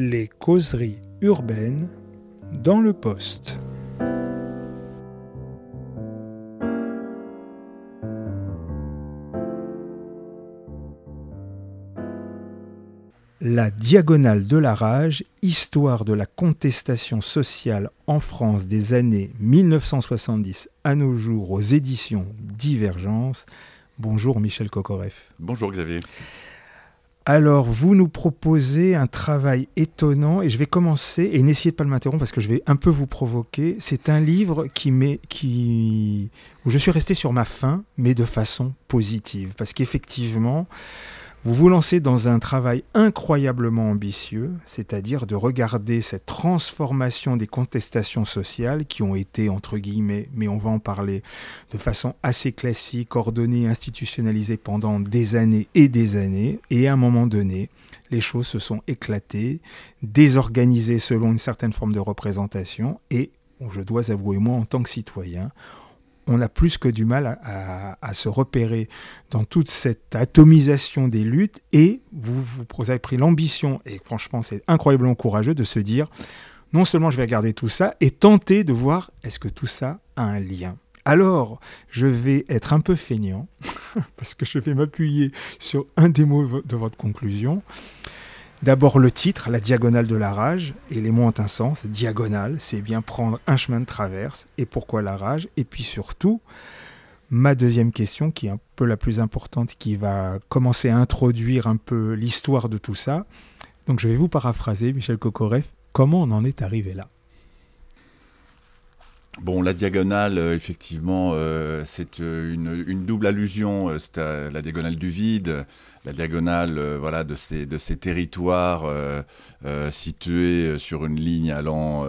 Les causeries urbaines dans le poste. La diagonale de la rage, histoire de la contestation sociale en France des années 1970 à nos jours aux éditions Divergence. Bonjour Michel Kokoreff. Bonjour Xavier. Alors, vous nous proposez un travail étonnant et je vais commencer, et n'essayez pas de m'interrompre parce que je vais un peu vous provoquer. C'est un livre qui met, qui, où je suis resté sur ma faim, mais de façon positive. Parce qu'effectivement, vous vous lancez dans un travail incroyablement ambitieux, c'est-à-dire de regarder cette transformation des contestations sociales qui ont été, entre guillemets, mais on va en parler de façon assez classique, ordonnée, institutionnalisée pendant des années et des années, et à un moment donné, les choses se sont éclatées, désorganisées selon une certaine forme de représentation, et je dois avouer, moi, en tant que citoyen, on a plus que du mal à, se repérer dans toute cette atomisation des luttes et vous, vous avez pris l'ambition, et franchement c'est incroyablement courageux de se dire, non seulement je vais regarder tout ça et tenter de voir est-ce que tout ça a un lien. Alors, je vais être un peu feignant, parce que je vais m'appuyer sur un des mots de votre conclusion. D'abord le titre, la diagonale de la rage, et les mots ont un sens. Diagonale, c'est bien prendre un chemin de traverse. Et pourquoi la rage Et puis surtout, ma deuxième question, qui est un peu la plus importante, qui va commencer à introduire un peu l'histoire de tout ça. Donc je vais vous paraphraser, Michel Kokoreff, comment on en est arrivé là? Bon, la diagonale, euh, effectivement, euh, c'est euh, une, double allusion. c'est la diagonale du vide, la diagonale voilà, de, ces, de ces territoires situés sur une ligne allant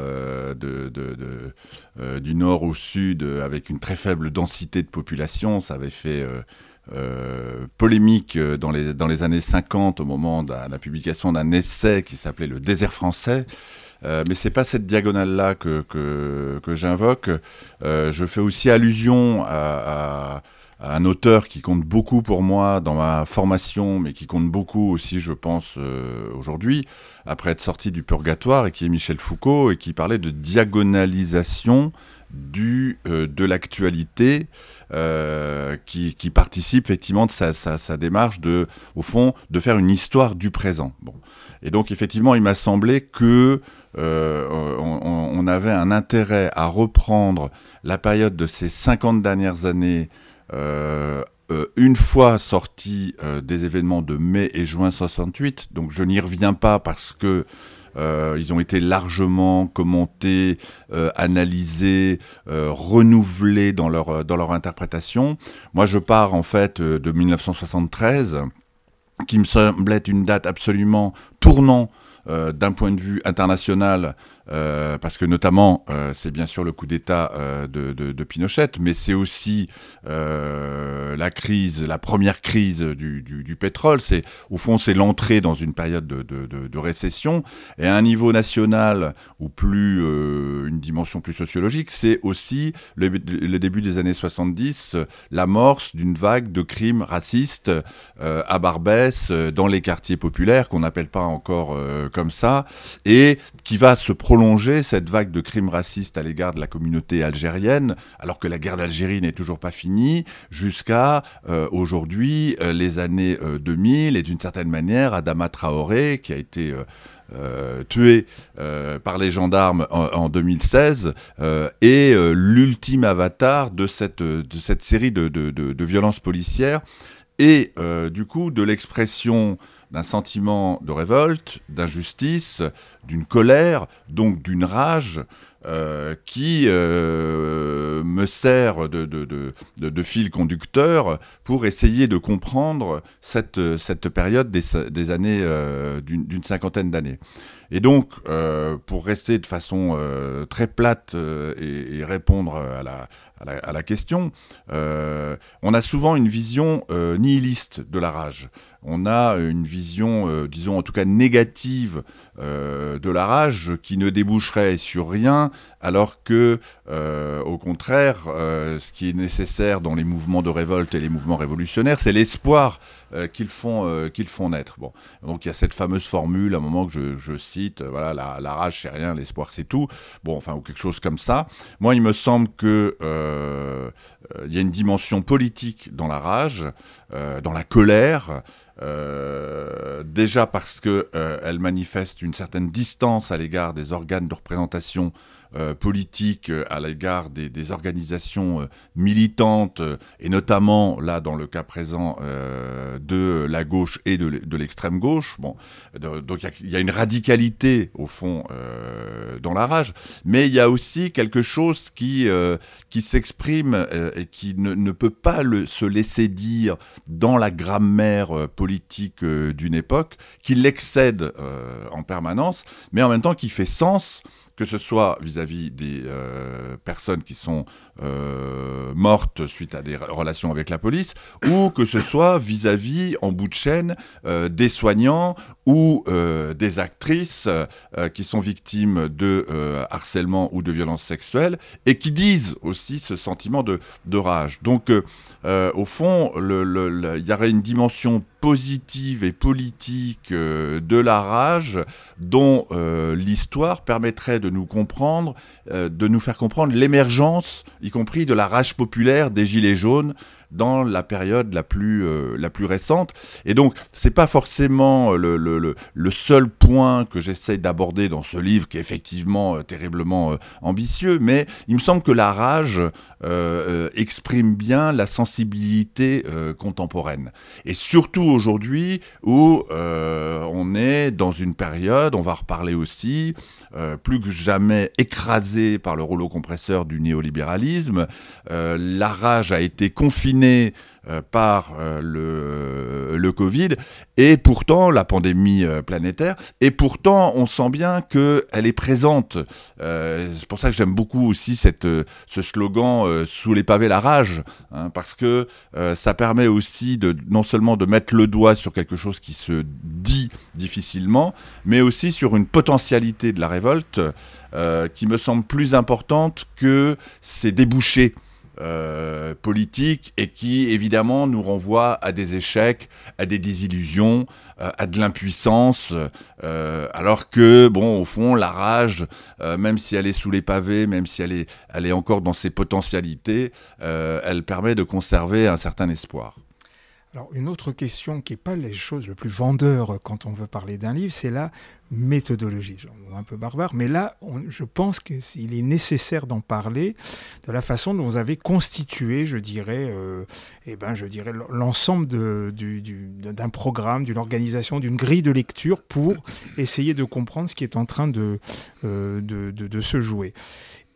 du nord au sud avec une très faible densité de population. Ça avait fait... polémique dans les, années 50 au moment de la publication d'un essai qui s'appelait Le désert français, euh, mais c'est pas cette diagonale-là que, que, j'invoque. Euh, je fais aussi allusion à, un auteur qui compte beaucoup pour moi dans ma formation, mais qui compte beaucoup aussi, je pense, euh, aujourd'hui, après être sorti du purgatoire, et qui est Michel Foucault, et qui parlait de diagonalisation du, de l'actualité. qui, qui, participe effectivement de sa, sa, sa, démarche de, au fond, de faire une histoire du présent. Bon. Et donc effectivement, il m'a semblé que euh, on, avait un intérêt à reprendre la période de ces 50 dernières années, euh, euh, une fois sortis des événements de mai et juin 68. Donc je n'y reviens pas parce que ils ont été largement commentés, analysés, renouvelés dans leur, dans leur interprétation. Moi, je pars en fait de 1973, qui me semblait une date absolument tournant euh, d'un point de vue international euh, parce que notamment, euh, c'est bien sûr le coup d'État euh, de, de, Pinochet, mais c'est aussi la crise, la première crise du, pétrole. C'est au fond, c'est l'entrée dans une période de, de, récession et à un niveau national ou plus une dimension plus sociologique, c'est aussi le, le, début des années 70, l'amorce d'une vague de crimes racistes à Barbès dans les quartiers populaires qu'on n'appelle pas encore comme ça et qui va se prolonger cette vague de crimes racistes à l'égard de la communauté algérienne, alors que la guerre d'Algérie n'est toujours pas finie, jusqu'à euh, aujourd'hui, euh, les années 2000, euh, et d'une certaine manière, Adama Traoré, qui a été... tué par les gendarmes en, 2016 est l'ultime avatar de cette, de cette série de, de violences policières. Et du coup de l'expression d'un sentiment de révolte, d'injustice, d'une colère, donc d'une rage euh, qui euh, me sert de, fil conducteur pour essayer de comprendre cette, période des, années, euh, d'une cinquantaine d'années. Et donc, pour rester de façon très plate et, répondre à la, question, on a souvent une vision nihiliste de la rage on a une vision, disons en tout cas négative euh, de la rage qui ne déboucherait sur rien, alors que, euh, au contraire, ce qui est nécessaire dans les mouvements de révolte et les mouvements révolutionnaires, c'est l'espoir qu'ils font, qu'ils font naître. Bon, donc il y a cette fameuse formule, à un moment que je, cite, voilà, la, rage c'est rien, l'espoir c'est tout. Bon, enfin ou quelque chose comme ça. Moi, il me semble que il y a une dimension politique dans la rage, dans la colère. Euh, déjà parce qu'elle euh, manifeste une certaine distance à l'égard des organes de représentation euh, politique euh, à l'égard des, organisations euh, militantes, et notamment, là, dans le cas présent, de la gauche et de l'extrême gauche. Bon, donc il y, a une radicalité, au fond, dans la rage, mais il y a aussi quelque chose qui, qui s'exprime et qui ne, peut pas le, se laisser dire dans la grammaire politique d'une époque, qui l'excède en permanence, mais en même temps qui fait sens que ce soit vis-à-vis des euh, personnes qui sont euh, mortes suite à des relations avec la police, ou que ce soit vis-à-vis, en bout de chaîne, euh, des soignants ou des actrices qui sont victimes de harcèlement ou de violences sexuelles, et qui disent aussi ce sentiment de, de rage. Donc, au fond, il y aurait une dimension positive et politique de la rage dont l'histoire permettrait de nous comprendre, euh, de nous faire comprendre l'émergence, y compris de la rage populaire des Gilets jaunes dans la période la plus, euh, la plus récente. Et donc, c'est pas forcément le, le, le, seul point que j'essaye d'aborder dans ce livre, qui est effectivement euh, terriblement ambitieux, mais il me semble que la rage exprime bien la sensibilité contemporaine. Et surtout aujourd'hui, où on est dans une période, on va reparler aussi, plus que jamais écrasé par le rouleau compresseur du néolibéralisme. Euh, la rage a été confinée euh, par euh, le, Covid et pourtant la pandémie planétaire et pourtant on sent bien qu'elle est présente. c'est pour ça que j'aime beaucoup aussi cette, ce slogan sous les pavés la rage hein, parce que ça permet aussi de non seulement de mettre le doigt sur quelque chose qui se dit difficilement mais aussi sur une potentialité de la révolte euh, qui me semble plus importante que ces débouchés euh, politiques et qui évidemment nous renvoie à des échecs, à des désillusions, euh, à de l'impuissance, alors que bon au fond la rage, même si elle est sous les pavés, même si elle est, elle est encore dans ses potentialités, elle permet de conserver un certain espoir. Alors une autre question qui n'est pas les choses le plus vendeur quand on veut parler d'un livre, c'est la méthodologie. Un peu barbare, mais là, je pense qu'il est nécessaire d'en parler de la façon dont vous avez constitué, je dirais, euh, eh ben, je dirais l'ensemble d'un programme, d'une organisation, d'une grille de lecture pour essayer de comprendre ce qui est en train de, euh, de se jouer.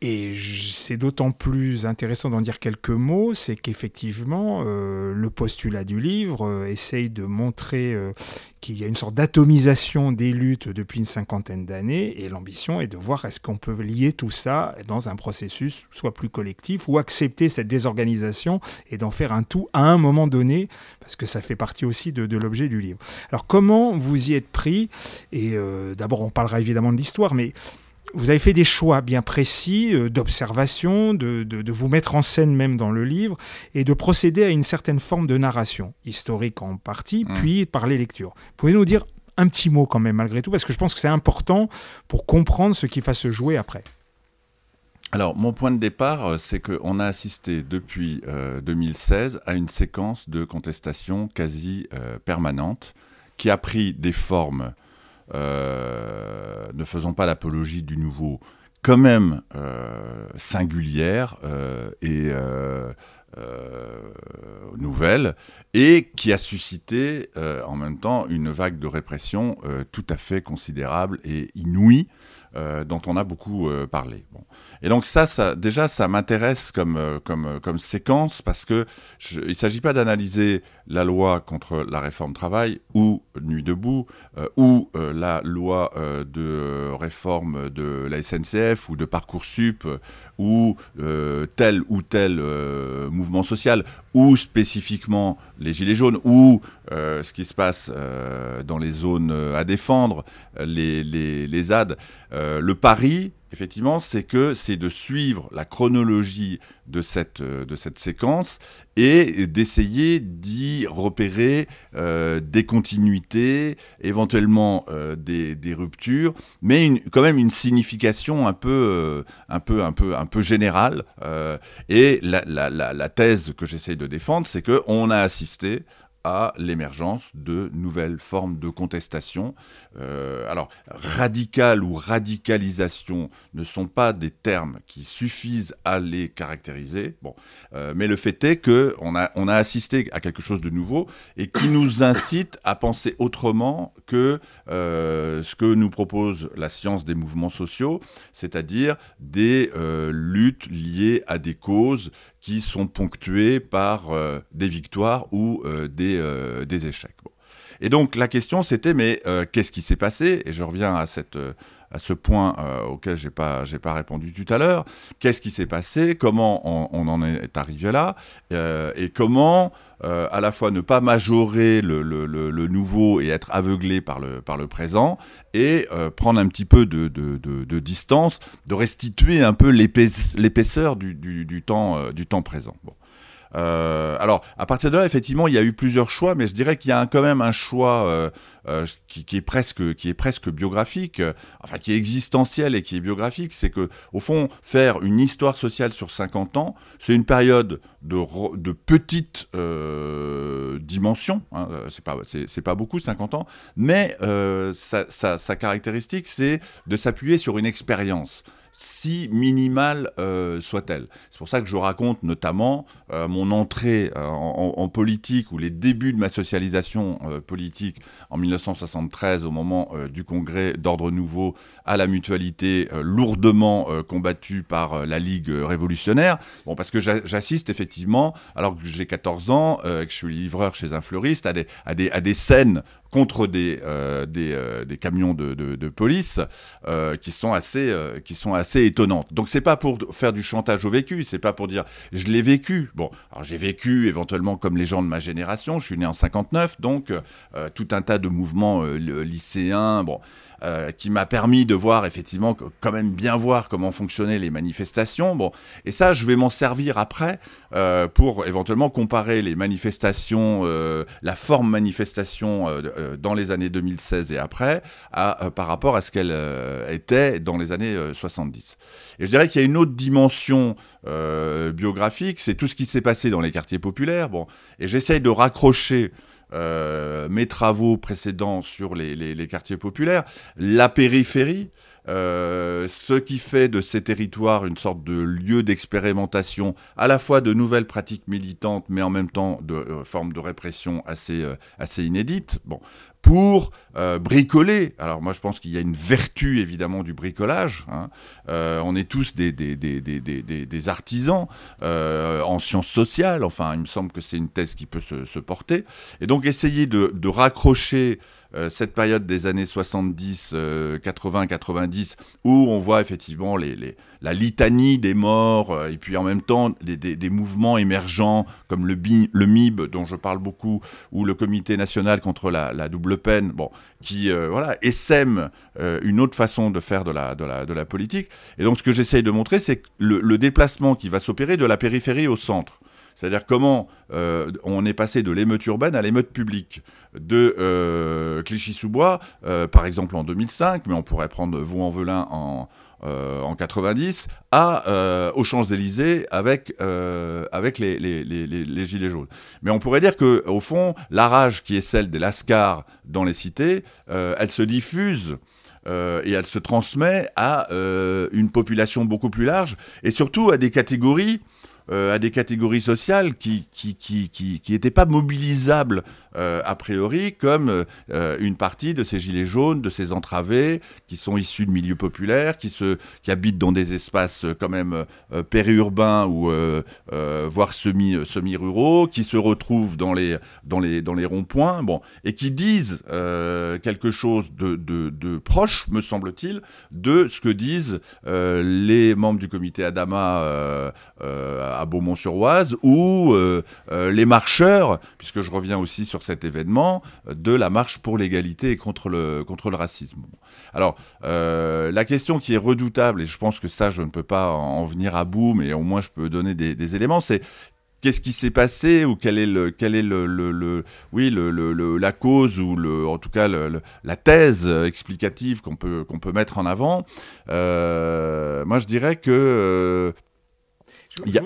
Et c'est d'autant plus intéressant d'en dire quelques mots, c'est qu'effectivement, euh, le postulat du livre euh, essaye de montrer euh, qu'il y a une sorte d'atomisation des luttes depuis une cinquantaine d'années, et l'ambition est de voir est-ce qu'on peut lier tout ça dans un processus soit plus collectif, ou accepter cette désorganisation et d'en faire un tout à un moment donné, parce que ça fait partie aussi de, de l'objet du livre. Alors comment vous y êtes pris? Et d'abord, on parlera évidemment de l'histoire, mais vous avez fait des choix bien précis euh, d'observation, de, de, vous mettre en scène même dans le livre, et de procéder à une certaine forme de narration, historique en partie, mmh. puis par les lectures. Pouvez nous dire un petit mot quand même malgré tout, parce que je pense que c'est important pour comprendre ce qui va se jouer après. Alors, mon point de départ, euh, c'est qu'on a assisté depuis 2016 euh, à une séquence de contestation quasi permanente qui a pris des formes euh, ne faisons pas l'apologie du nouveau, quand même euh, singulière euh, et nouvelle, et qui a suscité en même temps une vague de répression tout à fait considérable et inouïe dont on a beaucoup parlé. Et donc ça, ça déjà, ça m'intéresse comme, comme, comme séquence parce que il ne s'agit pas d'analyser la loi contre la réforme travail ou Nuit debout ou la loi de réforme de la SNCF ou de Parcoursup ou tel ou tel mouvement social ou spécifiquement les Gilets jaunes, ou euh, ce qui se passe euh, dans les zones euh, à défendre, les, les, les le pari, effectivement, c'est que c'est de suivre la chronologie de cette, de cette séquence et d'essayer d'y repérer des continuités, éventuellement des, des, ruptures, mais une, quand même une signification un peu, un peu, un peu, un peu générale. et la, la, la, la thèse que j'essaie de défendre, c'est qu'on a assisté à l'émergence de nouvelles formes de contestation. Euh, alors, radical ou radicalisation ne sont pas des termes qui suffisent à les caractériser. Euh, mais le fait est que on a assisté à quelque chose de nouveau et qui nous incite à penser autrement que euh, ce que nous propose la science des mouvements sociaux, c'est-à-dire des luttes liées à des causes qui sont ponctuées par des victoires ou des euh, des, échecs. Et donc la question c'était mais euh, qu'est-ce qui s'est passé? Et je reviens à cette euh, à ce point auquel j'ai pas pas répondu tout à l'heure. Qu'est-ce qui s'est passé? Comment on, en est arrivé là? Et comment à la fois ne pas majorer le, nouveau et être aveuglé par le, présent, et prendre un petit peu de, distance, de restituer un peu l'épaisseur du, temps, du temps présent? Euh, alors, à partir de là, effectivement, il y a eu plusieurs choix, mais je dirais qu'il y a quand même un choix euh, euh, qui, est presque, qui est presque biographique, enfin qui est existentiel et qui est biographique. C'est que, au fond, faire une histoire sociale sur 50 ans, c'est une période de, petite dimension. Hein, c'est pas, pas beaucoup 50 ans, mais sa caractéristique, c'est de s'appuyer sur une expérience si minimale euh, soit-elle. C'est pour ça que je raconte notamment euh, mon entrée euh, en, politique ou les débuts de ma socialisation politique en 1973 au moment du congrès d'ordre nouveau à la mutualité lourdement combattue par la Ligue révolutionnaire. Bon, parce que j'assiste effectivement, alors que j'ai 14 ans, que je suis livreur chez un fleuriste, à des, à des, à des scènes contre des, euh, euh, des, camions de, police euh, qui, sont assez, qui sont assez étonnantes. Donc c'est pas pour faire du chantage au vécu, c'est pas pour dire je l'ai vécu. Bon, alors j'ai vécu éventuellement comme les gens de ma génération, je suis né en 59, donc tout un tas de mouvements lycéens, bon, euh, qui m'a permis de voir effectivement, quand même bien voir comment fonctionnaient les manifestations. Bon, et ça, je vais m'en servir après euh, pour éventuellement comparer les manifestations, euh, la forme manifestation dans les années 2016 et après, par rapport à ce qu'elle était dans les années 70. Et je dirais qu'il y a une autre dimension biographique, c'est tout ce qui s'est passé dans les quartiers populaires. Bon, et j'essaye de raccrocher euh, mes travaux précédents sur les, quartiers populaires, la périphérie, euh, ce qui fait de ces territoires une sorte de lieu d'expérimentation, à la fois de nouvelles pratiques militantes, mais en même temps de euh, formes de répression assez, assez inédites. Bon, pour euh, bricoler. Alors moi je pense qu'il y a une vertu évidemment du bricolage. Hein. Euh, on est tous des, des, des, des artisans euh, en sciences sociales. Enfin il me semble que c'est une thèse qui peut se, se porter. Et donc essayer de, de raccrocher cette période des années 70, 80, 90, où on voit effectivement la litanie des morts, euh, et puis en même temps des, mouvements émergents comme le, MIB, dont je parle beaucoup, ou le Comité national contre la, double peine, bon, qui euh, voilà, essaiment une autre façon de faire de la, politique. Et donc ce que j'essaye de montrer, c'est le, déplacement qui va s'opérer de la périphérie au centre. C'est-à-dire comment euh, on est passé de l'émeute urbaine à l'émeute publique. De euh, Clichy-sous-Bois, euh, par exemple en 2005, mais on pourrait prendre Vaux-en-Velin en, en 90, à, aux Champs-Élysées avec, avec les, Gilets jaunes. Mais on pourrait dire que au fond, la rage qui est celle des Lascars dans les cités, elle se diffuse et elle se transmet à une population beaucoup plus large et surtout à des catégories euh, à des catégories sociales qui qui qui qui, qui pas mobilisables a priori comme une partie de ces gilets jaunes, de ces entravés, qui sont issus de milieux populaires, qui, se, habitent dans des espaces quand même périurbains ou voire semi, semi-ruraux, qui se retrouvent dans les, dans les, dans les ronds-points, bon, et qui disent quelque chose de, de, proche, me semble-t-il, de ce que disent les membres du comité Adama euh, euh, à Beaumont-sur-Oise ou euh, les marcheurs, puisque je reviens aussi sur cet événement, de la marche pour l'égalité et contre le, contre le racisme. Alors, la question qui est redoutable, et je pense que ça, je ne peux pas en venir à bout, mais au moins je peux donner des, éléments, c'est qu'est-ce qui s'est passé ou quelle est le, quel est le, oui, le, la cause ou le, en tout cas la thèse explicative qu'on peut, peut mettre en avant. Euh, moi, je dirais que euh,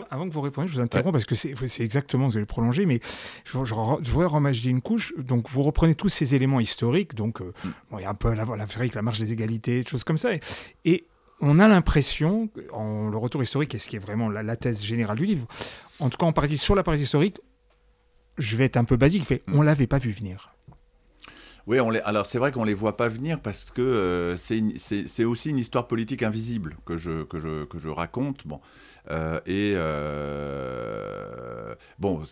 avant que vous répondiez, je vous interromps parce que c'est exactement, vous allez prolonger, mais je, je, je voudrais remaginer une couche. Donc, vous reprenez tous ces éléments historiques, donc euh, mm. il y a un peu la, la, la marche des égalités, des choses comme ça, et, et on a l'impression, en le retour historique, et ce qui est vraiment la, thèse générale du livre, en tout cas en partie sur la partie historique, je vais être un peu basique, fait, on l'avait pas vu venir. Oui, on les... alors c'est vrai qu'on les voit pas venir parce que euh, c'est aussi une histoire politique invisible que je, que je, que je raconte. Bon. Euh, et euh, bon,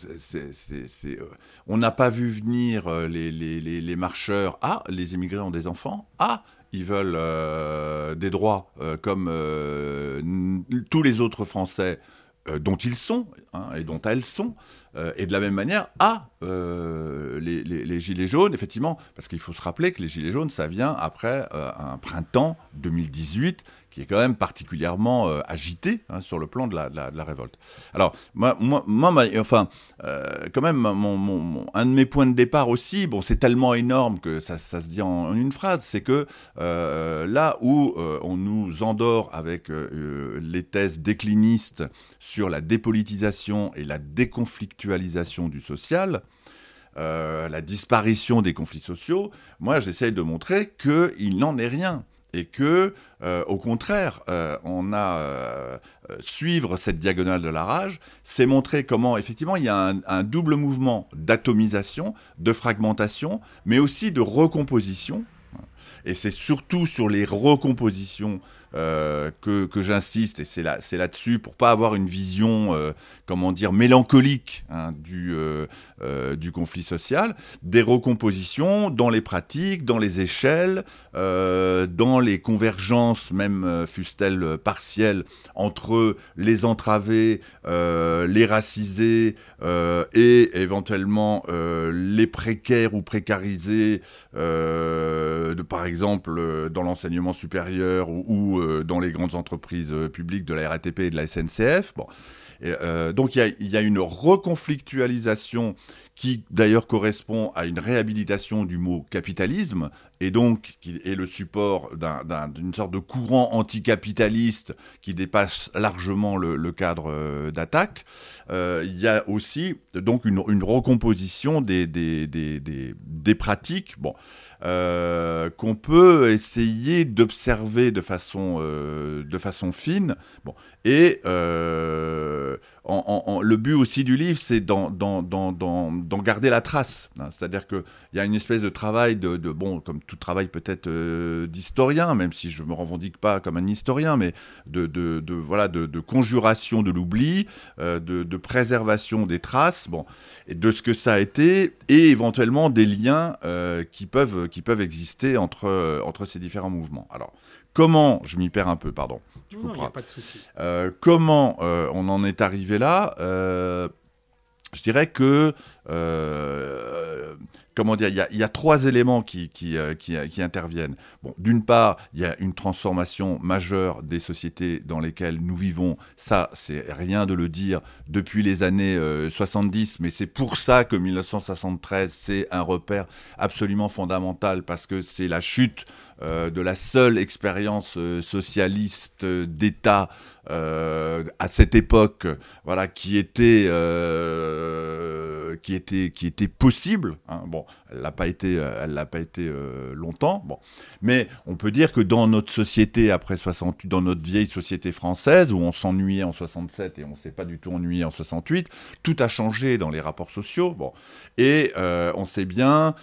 on n'a pas vu venir les, marcheurs. Ah, les immigrés ont des enfants. Ah, ils veulent euh, des droits euh, comme euh, tous les autres Français dont ils sont hein, et dont elles sont. et de la même manière, les, les, Gilets jaunes, effectivement, parce qu'il faut se rappeler que les Gilets jaunes, ça vient après un printemps 2018 qui est quand même particulièrement euh, agité hein, sur le plan de la, révolte. Alors, moi, enfin, euh, quand même, un de mes points de départ aussi, bon, c'est tellement énorme que ça, ça se dit en, une phrase, c'est que euh, là où on nous endort avec les thèses déclinistes sur la dépolitisation et la déconflictualisation du social, la disparition des conflits sociaux, moi j'essaye de montrer qu'il n'en est rien et que, euh, au contraire, euh, on a euh, suivre cette diagonale de la rage, c'est montrer comment effectivement il y a un, double mouvement d'atomisation, de fragmentation, mais aussi de recomposition. Et c'est surtout sur les recompositions euh, que, j'insiste, et c'est là, là-dessus, pour pas avoir une vision, euh, comment dire, mélancolique hein, du, euh, du conflit social, des recompositions dans les pratiques, dans les échelles, dans les convergences, même fussent-elles partielles, entre les entravés, les racisés et éventuellement les précaires ou précarisés, par exemple dans l'enseignement supérieur ou euh, dans les grandes entreprises euh, publiques de la RATP et de la SNCF. Bon. Euh, donc il y, a une reconflictualisation qui d'ailleurs correspond à une réhabilitation du mot capitalisme, et donc qui est le support d'une sorte de courant anticapitaliste qui dépasse largement le, cadre d'attaque. il y a aussi donc une, recomposition des, des, pratiques. Bon. Euh, qu'on peut essayer d'observer de façon, euh, de façon fine. Et euh, le but aussi du livre, c'est d'en garder la trace. Hein. C'est-à-dire qu'il y a une espèce de travail, de, bon, comme tout travail peut-être d'historien, même si je ne me revendique pas comme un historien, mais de, voilà, de, conjuration de l'oubli, de, préservation des traces, bon, de ce que ça a été, et éventuellement des liens qui peuvent qui peuvent exister entre, euh, entre ces différents mouvements. Alors, comment, je m'y perds un peu, pardon. non, pas de souci. Euh, comment euh, on en est arrivé là Je dirais que comment dire, il y, a, trois éléments qui, qui, euh, euh, qui, interviennent. Bon, d'une part, il y a une transformation majeure des sociétés dans lesquelles nous vivons. Ça, c'est rien de le dire depuis les années 70, euh, mais c'est pour ça que 1973, c'est un repère absolument fondamental parce que c'est la chute de la seule expérience socialiste d'État à cette époque, voilà, qui était, qui était, possible. Hein. Elle l'a pas été, l'a pas été longtemps. Mais on peut dire que dans notre société après 68, dans notre vieille société française où on s'ennuyait en 67 et on s'est pas du tout ennuyé en 68, tout a changé dans les rapports sociaux. Bon, et on sait bien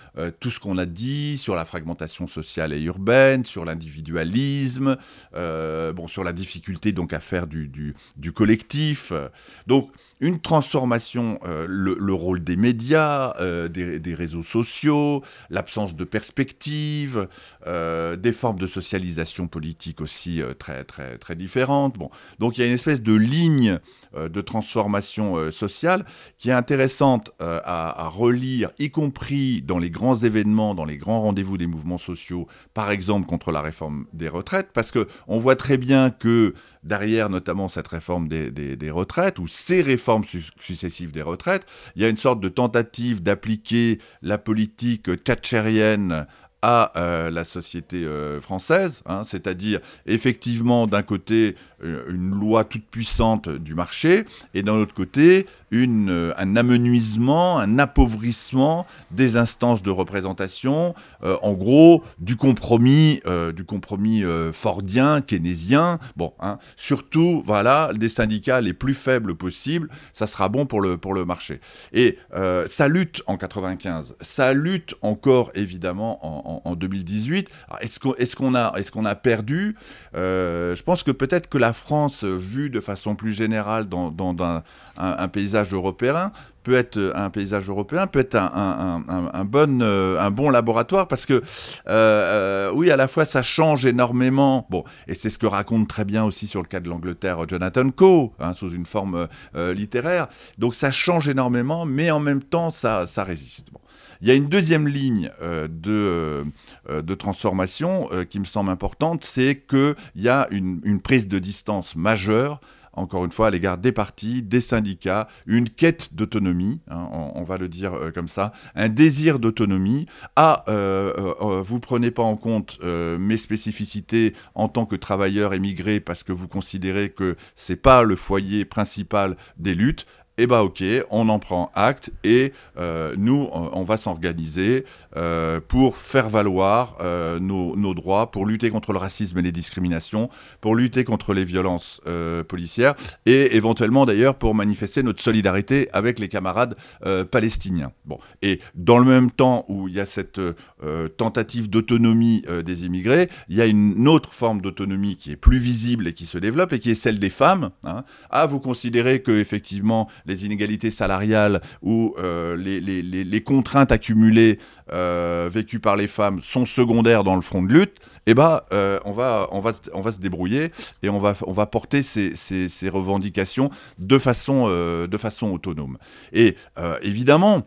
tout ce qu'on a dit sur la fragmentation sociale et urbaine, sur l'individualisme, bon, sur la difficulté donc à faire du, du collectif. Donc une transformation, euh, le, rôle des médias, euh, des, réseaux sociaux, l'absence de perspective, euh, des formes de socialisation politique aussi très, très, très différentes. Bon. Donc il y a une espèce de ligne de transformation sociale qui est intéressante à, relire, y compris dans les grands événements, dans les grands rendez-vous des mouvements sociaux, par exemple contre la réforme des retraites, parce qu'on voit très bien que derrière notamment cette réforme des, des retraites, ou ces réformes successives des retraites, il y a une sorte de tentative d'appliquer la politique thatchérienne à euh, la société euh, française, hein, c'est-à-dire effectivement d'un côté euh, une loi toute puissante du marché et d'un autre côté une, un amenuisement, un appauvrissement des instances de représentation, en gros du compromis, du compromis fordien, keynésien, bon, hein, surtout voilà des syndicats les plus faibles possibles, ça sera bon pour le, pour le marché. Et ça lutte en 95, ça lutte encore évidemment en en, 2018. Est-ce qu'on est a, est a perdu? Euh, Je pense que peut-être que la France, vue de façon plus générale dans, dans, un, paysage européen, peut être un paysage européen, peut être un, bon, euh, un bon laboratoire parce que euh, oui, à la fois ça change énormément. Bon, et c'est ce que raconte très bien aussi sur le cas de l'Angleterre Jonathan Coe, hein, sous une forme littéraire. Donc ça change énormément, mais en même temps ça, ça résiste. Bon. Il y a une deuxième ligne euh, de, euh, de, transformation euh, qui me semble importante, c'est qu'il y a une, prise de distance majeure encore une fois, à l'égard des partis, des syndicats, une quête d'autonomie, hein, on, va le dire comme ça, un désir d'autonomie. Ah, vous ne prenez pas en compte mes spécificités en tant que travailleur émigré parce que vous considérez que c'est pas le foyer principal des luttes eh bien ok, on en prend acte et euh, nous, on va s'organiser euh, pour faire valoir euh, nos, droits, pour lutter contre le racisme et les discriminations, pour lutter contre les violences policières et éventuellement d'ailleurs pour manifester notre solidarité avec les camarades palestiniens. Bon, et dans le même temps où il y a cette tentative d'autonomie des immigrés, il y a une autre forme d'autonomie qui est plus visible et qui se développe et qui est celle des femmes. Hein. Ah, vous considérez que effectivement les inégalités salariales ou euh, les, contraintes accumulées euh, vécues par les femmes sont secondaires dans le front de lutte, eh ben, euh, on, va, se débrouiller et on va, porter ces, ces, revendications de façon, de façon autonome. Et évidemment,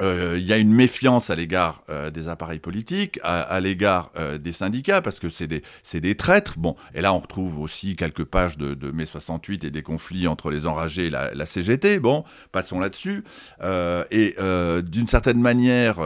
euh, il y a une méfiance à l'égard euh, des appareils politiques, à, l'égard euh, des syndicats, parce que c'est des, des traîtres. Bon, et là, on retrouve aussi quelques pages de, de mai 68 et des conflits entre les enragés et la, CGT. Bon, passons là-dessus. et d'une certaine manière,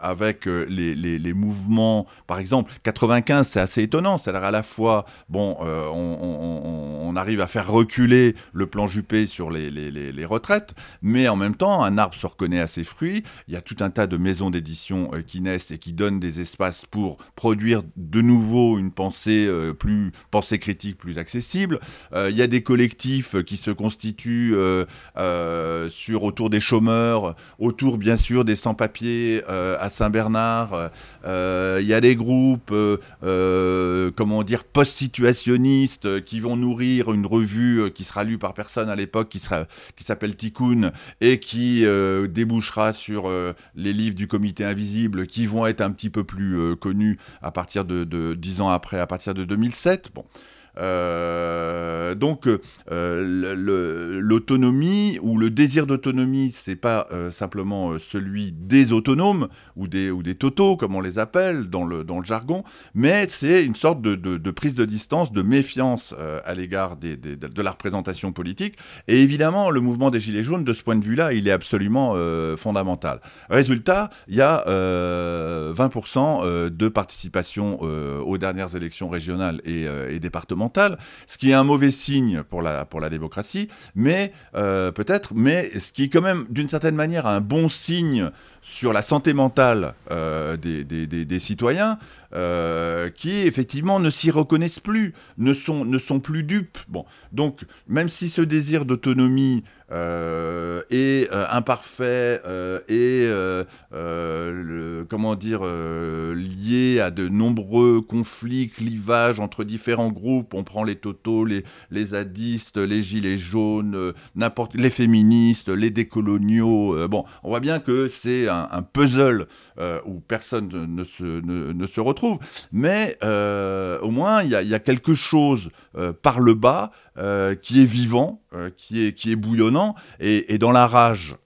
avec les, mouvements, par exemple, 95, c'est assez étonnant. C'est-à-dire à la fois, bon, on, arrive à faire reculer le plan Juppé sur les, les, retraites, mais en même temps, un arbre se reconnaît assez il y a tout un tas de maisons d'édition euh, qui naissent et qui donnent des espaces pour produire de nouveau une pensée euh, plus pensée critique plus accessible. Euh, il y a des collectifs qui se constituent sur autour des chômeurs, autour bien sûr des sans-papiers à Saint-Bernard. Il y a des groupes, comment dire, post-situationnistes qui vont nourrir une revue qui sera lue par personne à l'époque, qui, qui s'appelle Tikkun et qui débouchera sur euh, les livres du comité invisible qui vont être un petit peu plus euh, connus à partir de, dix ans après, à partir de 2007. Bon. Euh, donc euh, l'autonomie ou le désir d'autonomie, c'est pas euh, simplement celui des autonomes ou des, ou des totaux, comme on les appelle dans le, dans le jargon, mais c'est une sorte de, de, prise de distance, de méfiance à l'égard des, de la représentation politique. Et évidemment, le mouvement des Gilets jaunes, de ce point de vue-là, il est absolument fondamental. Résultat, il y a 20% de participation aux dernières élections régionales et, et départementales ce qui est un mauvais signe pour la, pour la démocratie, mais euh, peut-être, mais ce qui est quand même d'une certaine manière un bon signe sur la santé mentale euh, des, des, des, citoyens euh, qui effectivement ne s'y reconnaissent plus, ne sont, ne sont plus dupes. Bon, donc même si ce désir d'autonomie euh, est imparfait et le, comment dire lié à de nombreux conflits, clivages entre différents groupes, on prend les totos, les, les zadistes, les gilets jaunes, n'importe les féministes, les décoloniaux. bon, on voit bien que c'est un, puzzle euh, où personne ne se, ne, se retrouve, mais euh, au moins il y, a quelque chose euh, par le bas qui est vivant, qui, est, qui est bouillonnant, et, dans la rage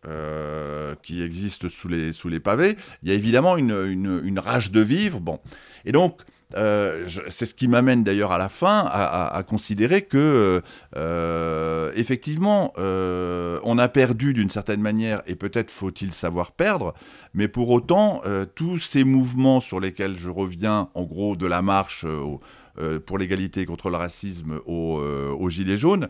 qui existe sous les, sous les pavés, il y a évidemment une, une, rage de vivre. Bon. Et donc, euh, c'est ce qui m'amène d'ailleurs à la fin à, considérer que euh, effectivement euh, on a perdu d'une certaine manière et peut-être faut-il savoir perdre, mais pour autant tous ces mouvements sur lesquels je reviens en gros de la marche pour l'égalité contre le racisme aux, Gilets jaunes,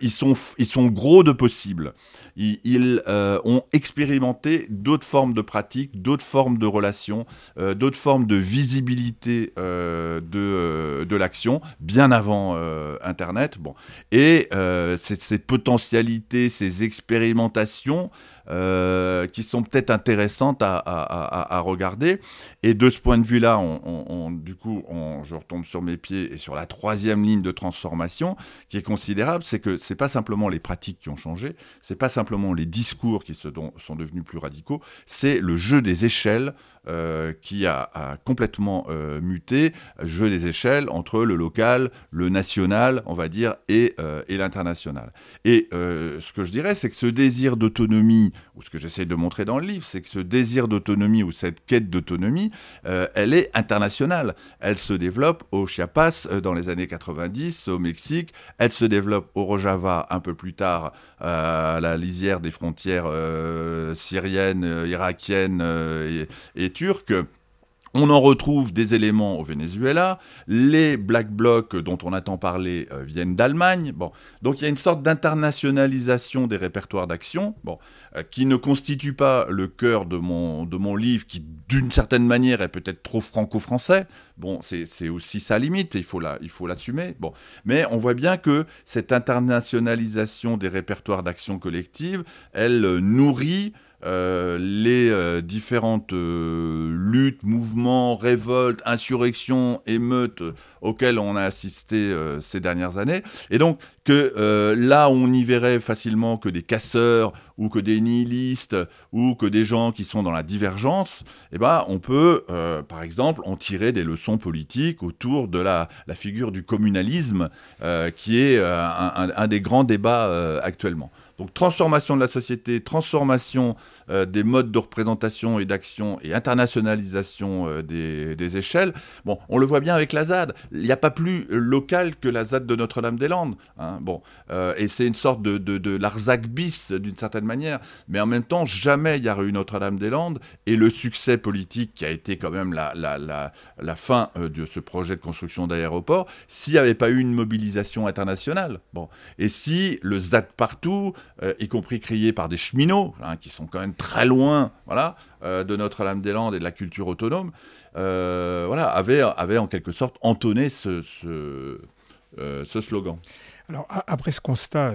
ils, sont, ils sont gros de possibles ils, euh, ont expérimenté d'autres formes de pratiques, d'autres formes de relations, euh, d'autres formes de visibilité euh, de, l'action, bien avant Internet. Bon. Et ces potentialités, ces expérimentations, euh, qui sont peut-être intéressantes à, regarder. Et de ce point de vue-là, du coup, je retombe sur mes pieds et sur la troisième ligne de transformation qui est considérable, c'est que c'est pas simplement les pratiques qui ont changé, c'est pas simplement les discours qui se, sont devenus plus radicaux, c'est le jeu des échelles euh, qui a, complètement euh, muté, jeu des échelles entre le local, le national, on va dire, et, euh, et l'international. Et ce que je dirais, c'est que ce désir d'autonomie, ou ce que j'essaie de montrer dans le livre, c'est que ce désir d'autonomie ou cette quête d'autonomie, elle est internationale. Elle se développe au Chiapas dans les années 90, au Mexique, elle se développe au Rojava un peu plus tard, à la lisière des frontières syriennes, irakiennes et, et On en retrouve des éléments au Venezuela. Les Black Blocs dont on attend parler euh, viennent d'Allemagne. Donc il y a une sorte d'internationalisation des répertoires d'action, bon, euh, qui ne constitue pas le cœur de mon, livre, qui d'une certaine manière est peut-être trop franco-français. Bon, c'est aussi sa limite, il faut l'assumer. Bon, mais on voit bien que cette internationalisation des répertoires d'action collective, elle nourrit euh, les euh, différentes euh, luttes, mouvements, révoltes, insurrections, émeutes auxquelles on a assisté ces dernières années. Et donc que là on y verrait facilement que des casseurs ou que des nihilistes ou que des gens qui sont dans la divergence, eh ben, on peut, par exemple, en tirer des leçons politiques autour de la, figure du communalisme, qui est un, des grands débats actuellement. Donc transformation de la société, transformation euh, des modes de représentation et d'action et internationalisation euh, des, échelles. Bon, on le voit bien avec la ZAD. Il n'y a pas plus local que la ZAD de Notre-Dame-des-Landes. Hein. bon, euh, et c'est une sorte de, de, Larzac bis d'une certaine manière. Mais en même temps, jamais il y a eu Notre-Dame-des-Landes et le succès politique qui a été quand même la, la, la, la fin de ce projet de construction d'aéroport, s'il n'y avait pas eu une mobilisation internationale. Bon, et si le ZAD partout, euh, y compris criés par des cheminots, hein, qui sont quand même très loin voilà, euh, de Notre-Dame-des-Landes et de la culture autonome, euh, voilà, avait, en quelque sorte entonné ce, ce, slogan. Alors, après ce constat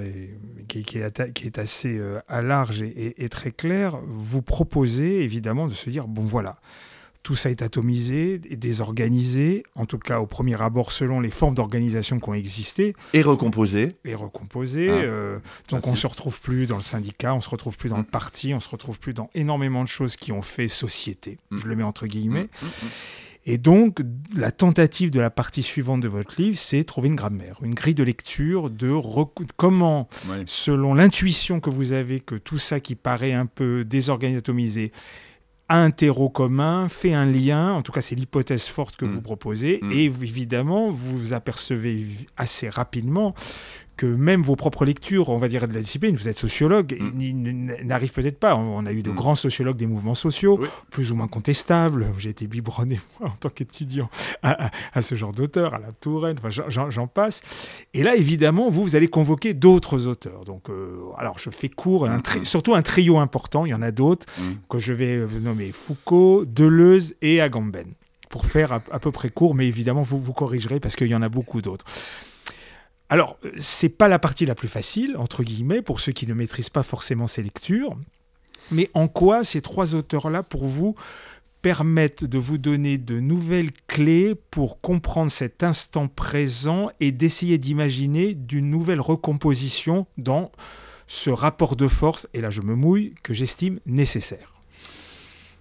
qui, qui, est, assez à large et, et, très clair, vous proposez évidemment de se dire, bon voilà, tout ça est atomisé et désorganisé, en tout cas au premier abord selon les formes d'organisation qui ont existé. Et recomposé. Et recomposé. Ah. Euh, donc on ne se retrouve plus dans le syndicat, on ne se retrouve plus dans le mm. parti, on ne se retrouve plus dans énormément de choses qui ont fait société. Mm. Je le mets entre guillemets. Mm, et donc, la tentative de la partie suivante de votre livre, c'est trouver une grammaire, une grille de lecture de comment, selon l'intuition que vous avez, que tout ça qui paraît un peu désorganisé, atomisé, un terreau commun, fait un lien, en tout cas c'est l'hypothèse forte que mm. vous proposez, mm. et évidemment vous apercevez assez rapidement que même vos propres lectures, on va dire de la discipline, vous êtes sociologue, mm. n'arrivent peut-être pas. On a eu de mm. grands sociologues des mouvements sociaux, plus ou moins contestables. J'ai été biberonné, moi, en tant qu'étudiant, à, ce genre d'auteur, à la Touraine, enfin, j'en passe. Et là, évidemment, vous, vous allez convoquer d'autres auteurs. Donc, euh, alors, je fais court, un mm. surtout un trio important, il y en a d'autres, que je vais euh, nommer Foucault, Deleuze et Agamben pour faire à, peu près court, mais évidemment, vous vous corrigerez parce qu'il y en a beaucoup d'autres. Alors, c'est pas la partie la plus facile, entre guillemets, pour ceux qui ne maîtrisent pas forcément ces lectures, mais en quoi ces trois auteurs-là, pour vous, permettent de vous donner de nouvelles clés pour comprendre cet instant présent et d'essayer d'imaginer d'une nouvelle recomposition dans ce rapport de force, et là je me mouille, que j'estime nécessaire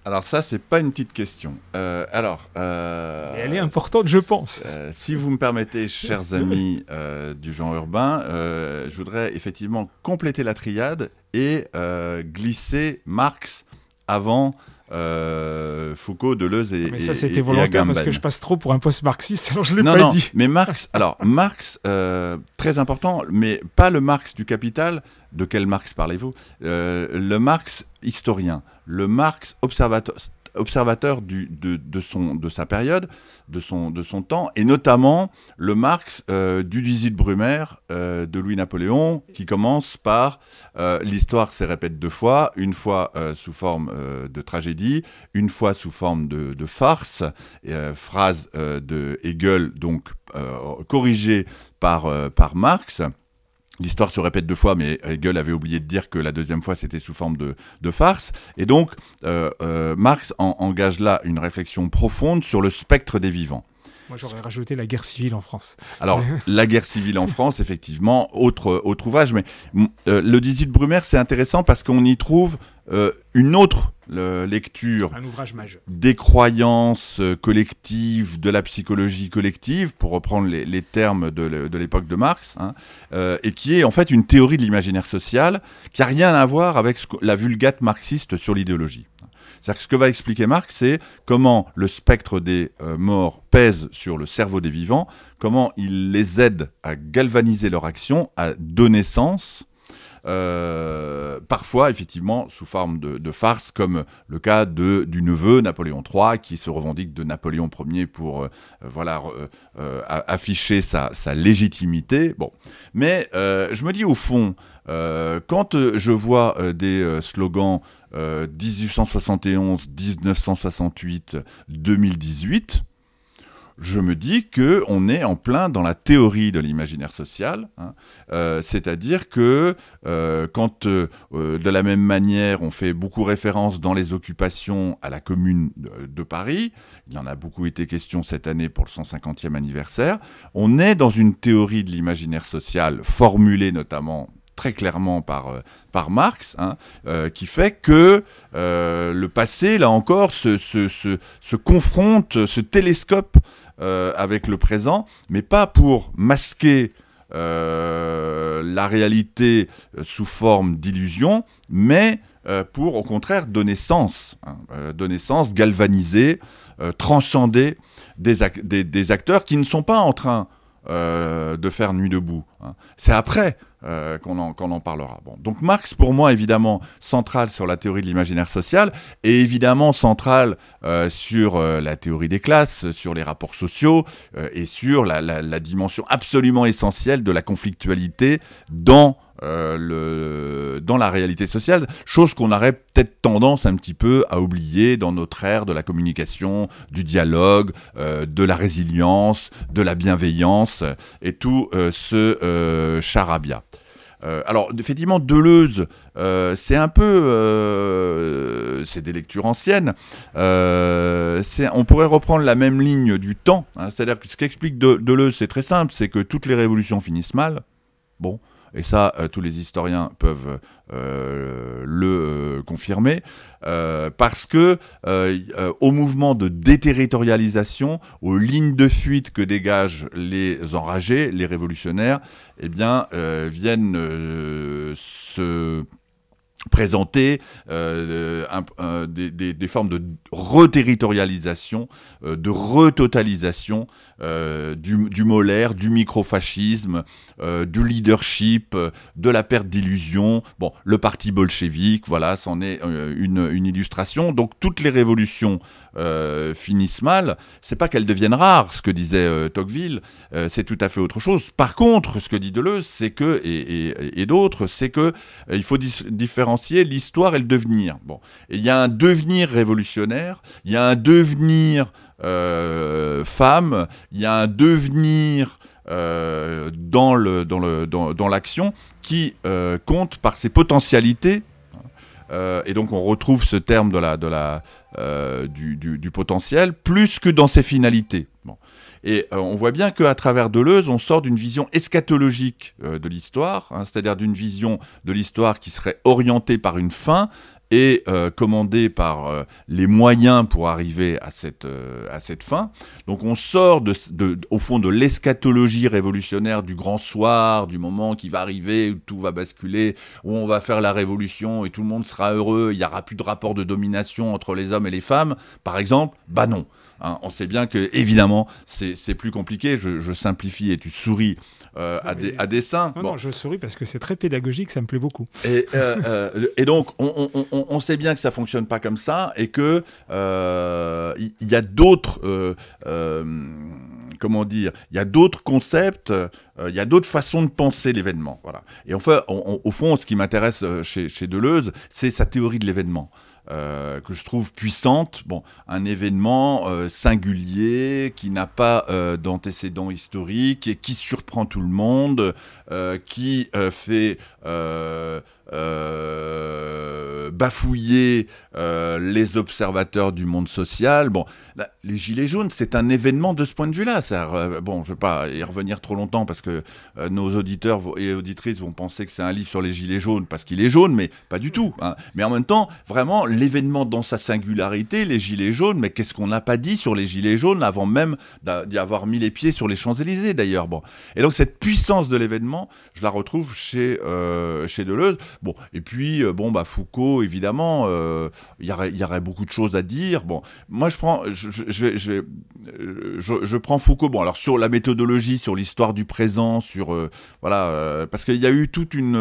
alors ça, c'est pas une petite question. Euh, alors, euh, elle est importante, je pense. Euh, si vous me permettez, chers amis du genre urbain, je voudrais effectivement compléter la triade et glisser Marx avant Foucault, Deleuze et. Mais ça, c'était volontaire parce que je passe trop pour un post-marxiste, alors je l'ai pas non, dit. Mais Marx, alors Marx, très important, mais pas le Marx du Capital. De quel Marx parlez-vous? Le Marx historien le Marx observateur, du, de, son, de sa période, de son, de temps, et notamment le Marx euh, du 18 Brumaire euh, de Louis-Napoléon, qui commence par euh, l'histoire se répète deux fois, une fois sous forme de tragédie, une fois sous forme de, de farce, phrase de Hegel, donc corrigée par, par Marx. L'histoire se répète deux fois, mais Hegel avait oublié de dire que la deuxième fois c'était sous forme de, farce. Et donc, euh, euh, Marx engage là une réflexion profonde sur le spectre des vivants. Moi, j'aurais rajouté la guerre civile en France. Alors, la guerre civile en France, effectivement, autre, autre ouvrage. Mais euh, le 18 Brumaire, c'est intéressant parce qu'on y trouve une autre lecture Un ouvrage majeur. des croyances euh, collectives, de la psychologie collective, pour reprendre les, termes de l'époque de Marx, hein, et qui est en fait une théorie de l'imaginaire social qui n'a rien à voir avec la vulgate marxiste sur l'idéologie. C'est-à-dire que ce que va expliquer Marx, c'est comment le spectre des euh, morts pèse sur le cerveau des vivants, comment il les aide à galvaniser leur action, à donner sens, euh, parfois effectivement sous forme de, farce, comme le cas de, du neveu Napoléon III, qui se revendique de Napoléon Ier pour euh, voilà, afficher sa, sa, légitimité. Bon. Mais je me dis au fond, quand je vois des slogans 1871, 1968, 2018, je me dis que on est en plein dans la théorie de l'imaginaire social, hein. euh, c'est-à-dire que euh, quand euh, de la même manière on fait beaucoup référence dans les occupations à la Commune de, Paris, il y en a beaucoup été question cette année pour le 150e anniversaire, on est dans une théorie de l'imaginaire social formulée notamment très clairement par, euh, Marx, hein, euh, qui fait que euh, le passé, là encore, se, confronte, se télescope avec le présent, mais pas pour masquer la réalité sous forme d'illusion, mais pour au contraire donner sens, hein, donner sens, galvaniser, transcender des, acteurs qui ne sont pas en train de faire nuit debout. Hein. C'est après euh, qu'on en, en, parlera. Bon. Donc Marx, pour moi, évidemment, central sur la théorie de l'imaginaire social, et évidemment central euh, sur euh, la théorie des classes, sur les rapports sociaux, et sur la, la, la, dimension absolument essentielle de la conflictualité dans euh, dans la réalité sociale, chose qu'on aurait peut-être tendance un petit peu à oublier dans notre ère de la communication, du dialogue, euh, de la résilience, de la bienveillance et tout euh, ce charabia. alors, effectivement, Deleuze, c'est un peu. c'est des lectures anciennes. on pourrait reprendre la même ligne du temps. Hein, c'est-à-dire que ce qu'explique Deleuze, c'est très simple c'est que toutes les révolutions finissent mal. Bon, et ça, euh, tous les historiens peuvent euh, le euh, confirmer, parce que au mouvement de déterritorialisation, aux lignes de fuite que dégagent les enragés, les révolutionnaires, eh bien, viennent se présenter des, formes de reterritorialisation, euh, de retotalisation euh, du, molaire, du microfascisme, du leadership, de la perte d'illusion. Bon, le parti bolchevique, voilà, c'en est une, une, illustration. Donc toutes les révolutions euh, finissent mal, c'est pas qu'elles deviennent rares, ce que disait euh, Tocqueville, euh, c'est tout à fait autre chose. Par contre, ce que dit Deleuze, c'est que, et, d'autres, c'est que il faut différencier l'histoire et le devenir. Bon, il y a un devenir révolutionnaire, il y a un devenir femme, il y a un devenir dans le dans l'action qui compte par ses potentialités et donc on retrouve ce terme de la, euh, du, potentiel, plus que dans ses finalités. Et euh, on voit bien qu'à travers Deleuze, on sort d'une vision eschatologique euh, de l'histoire, hein, c'est-à-dire d'une vision de l'histoire qui serait orientée par une fin, et euh, commandé par euh, les moyens pour arriver à cette, euh, à cette fin. Donc on sort de, au fond de l'eschatologie révolutionnaire du grand soir, du moment qui va arriver, où tout va basculer, où on va faire la révolution et tout le monde sera heureux, il n'y aura plus de rapport de domination entre les hommes et les femmes, par exemple. Bah non. Hein. on sait bien que, évidemment, c'est plus compliqué. Je, simplifie et tu souris euh, à, des, à, dessein. Non, je souris parce que c'est très pédagogique, ça me plaît beaucoup. Et, euh, euh, et donc, on, on, on, sait bien que ça fonctionne pas comme ça et que il y, a d'autres, comment dire, il y a d'autres concepts, il y a d'autres façons de penser l'événement. Voilà. Et enfin, au fond, ce qui m'intéresse chez, chez Deleuze, c'est sa théorie de l'événement. Euh, que je trouve puissante. Bon, un événement euh, singulier qui n'a pas euh, d'antécédent historique et qui surprend tout le monde, qui fait euh, bafouiller euh, les observateurs du monde social. Bon, les Gilets jaunes, c'est un événement de ce point de vue-là. Euh, bon, je ne vais pas y revenir trop longtemps parce que nos auditeurs et auditrices vont penser que c'est un livre sur les Gilets jaunes parce qu'il est jaune, mais pas du tout. Hein. Mais en même temps, vraiment, l'événement dans sa singularité, les Gilets jaunes, mais qu'est-ce qu'on n'a pas dit sur les Gilets jaunes avant même d'y avoir mis les pieds sur les Champs-Élysées d'ailleurs. Bon. Et donc cette puissance de l'événement, je la retrouve chez Deleuze. Bon, et puis, euh, bon, bah, Foucault, évidemment, euh, il y, aurait, y aurait beaucoup de choses à dire. Bon, moi, je prends, je, je, je, je, prends Foucault, bon, alors sur la méthodologie, sur l'histoire du présent, sur, euh, voilà, parce qu'il y a eu toute une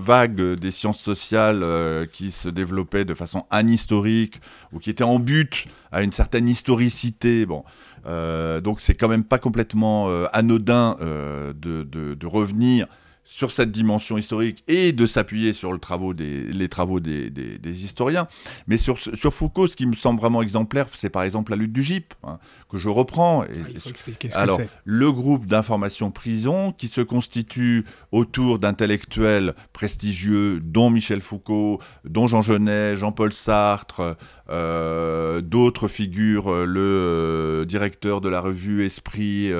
vague des sciences sociales qui se développait de façon anhistorique, ou qui était en but à une certaine historicité, bon. donc c'est quand même pas complètement anodin de, de, revenir sur cette dimension historique et de s'appuyer sur le travaux des, les travaux des, des, historiens. Mais sur, sur, Foucault, ce qui me semble vraiment exemplaire, c'est par exemple la lutte du GIP, hein, que je reprends. Et, ah, il faut expliquer ce alors, que le groupe d'information prison qui se constitue autour d'intellectuels prestigieux, dont Michel Foucault, dont Jean Genet, Jean-Paul Sartre, euh, d'autres figures, euh, le euh, directeur de la revue Esprit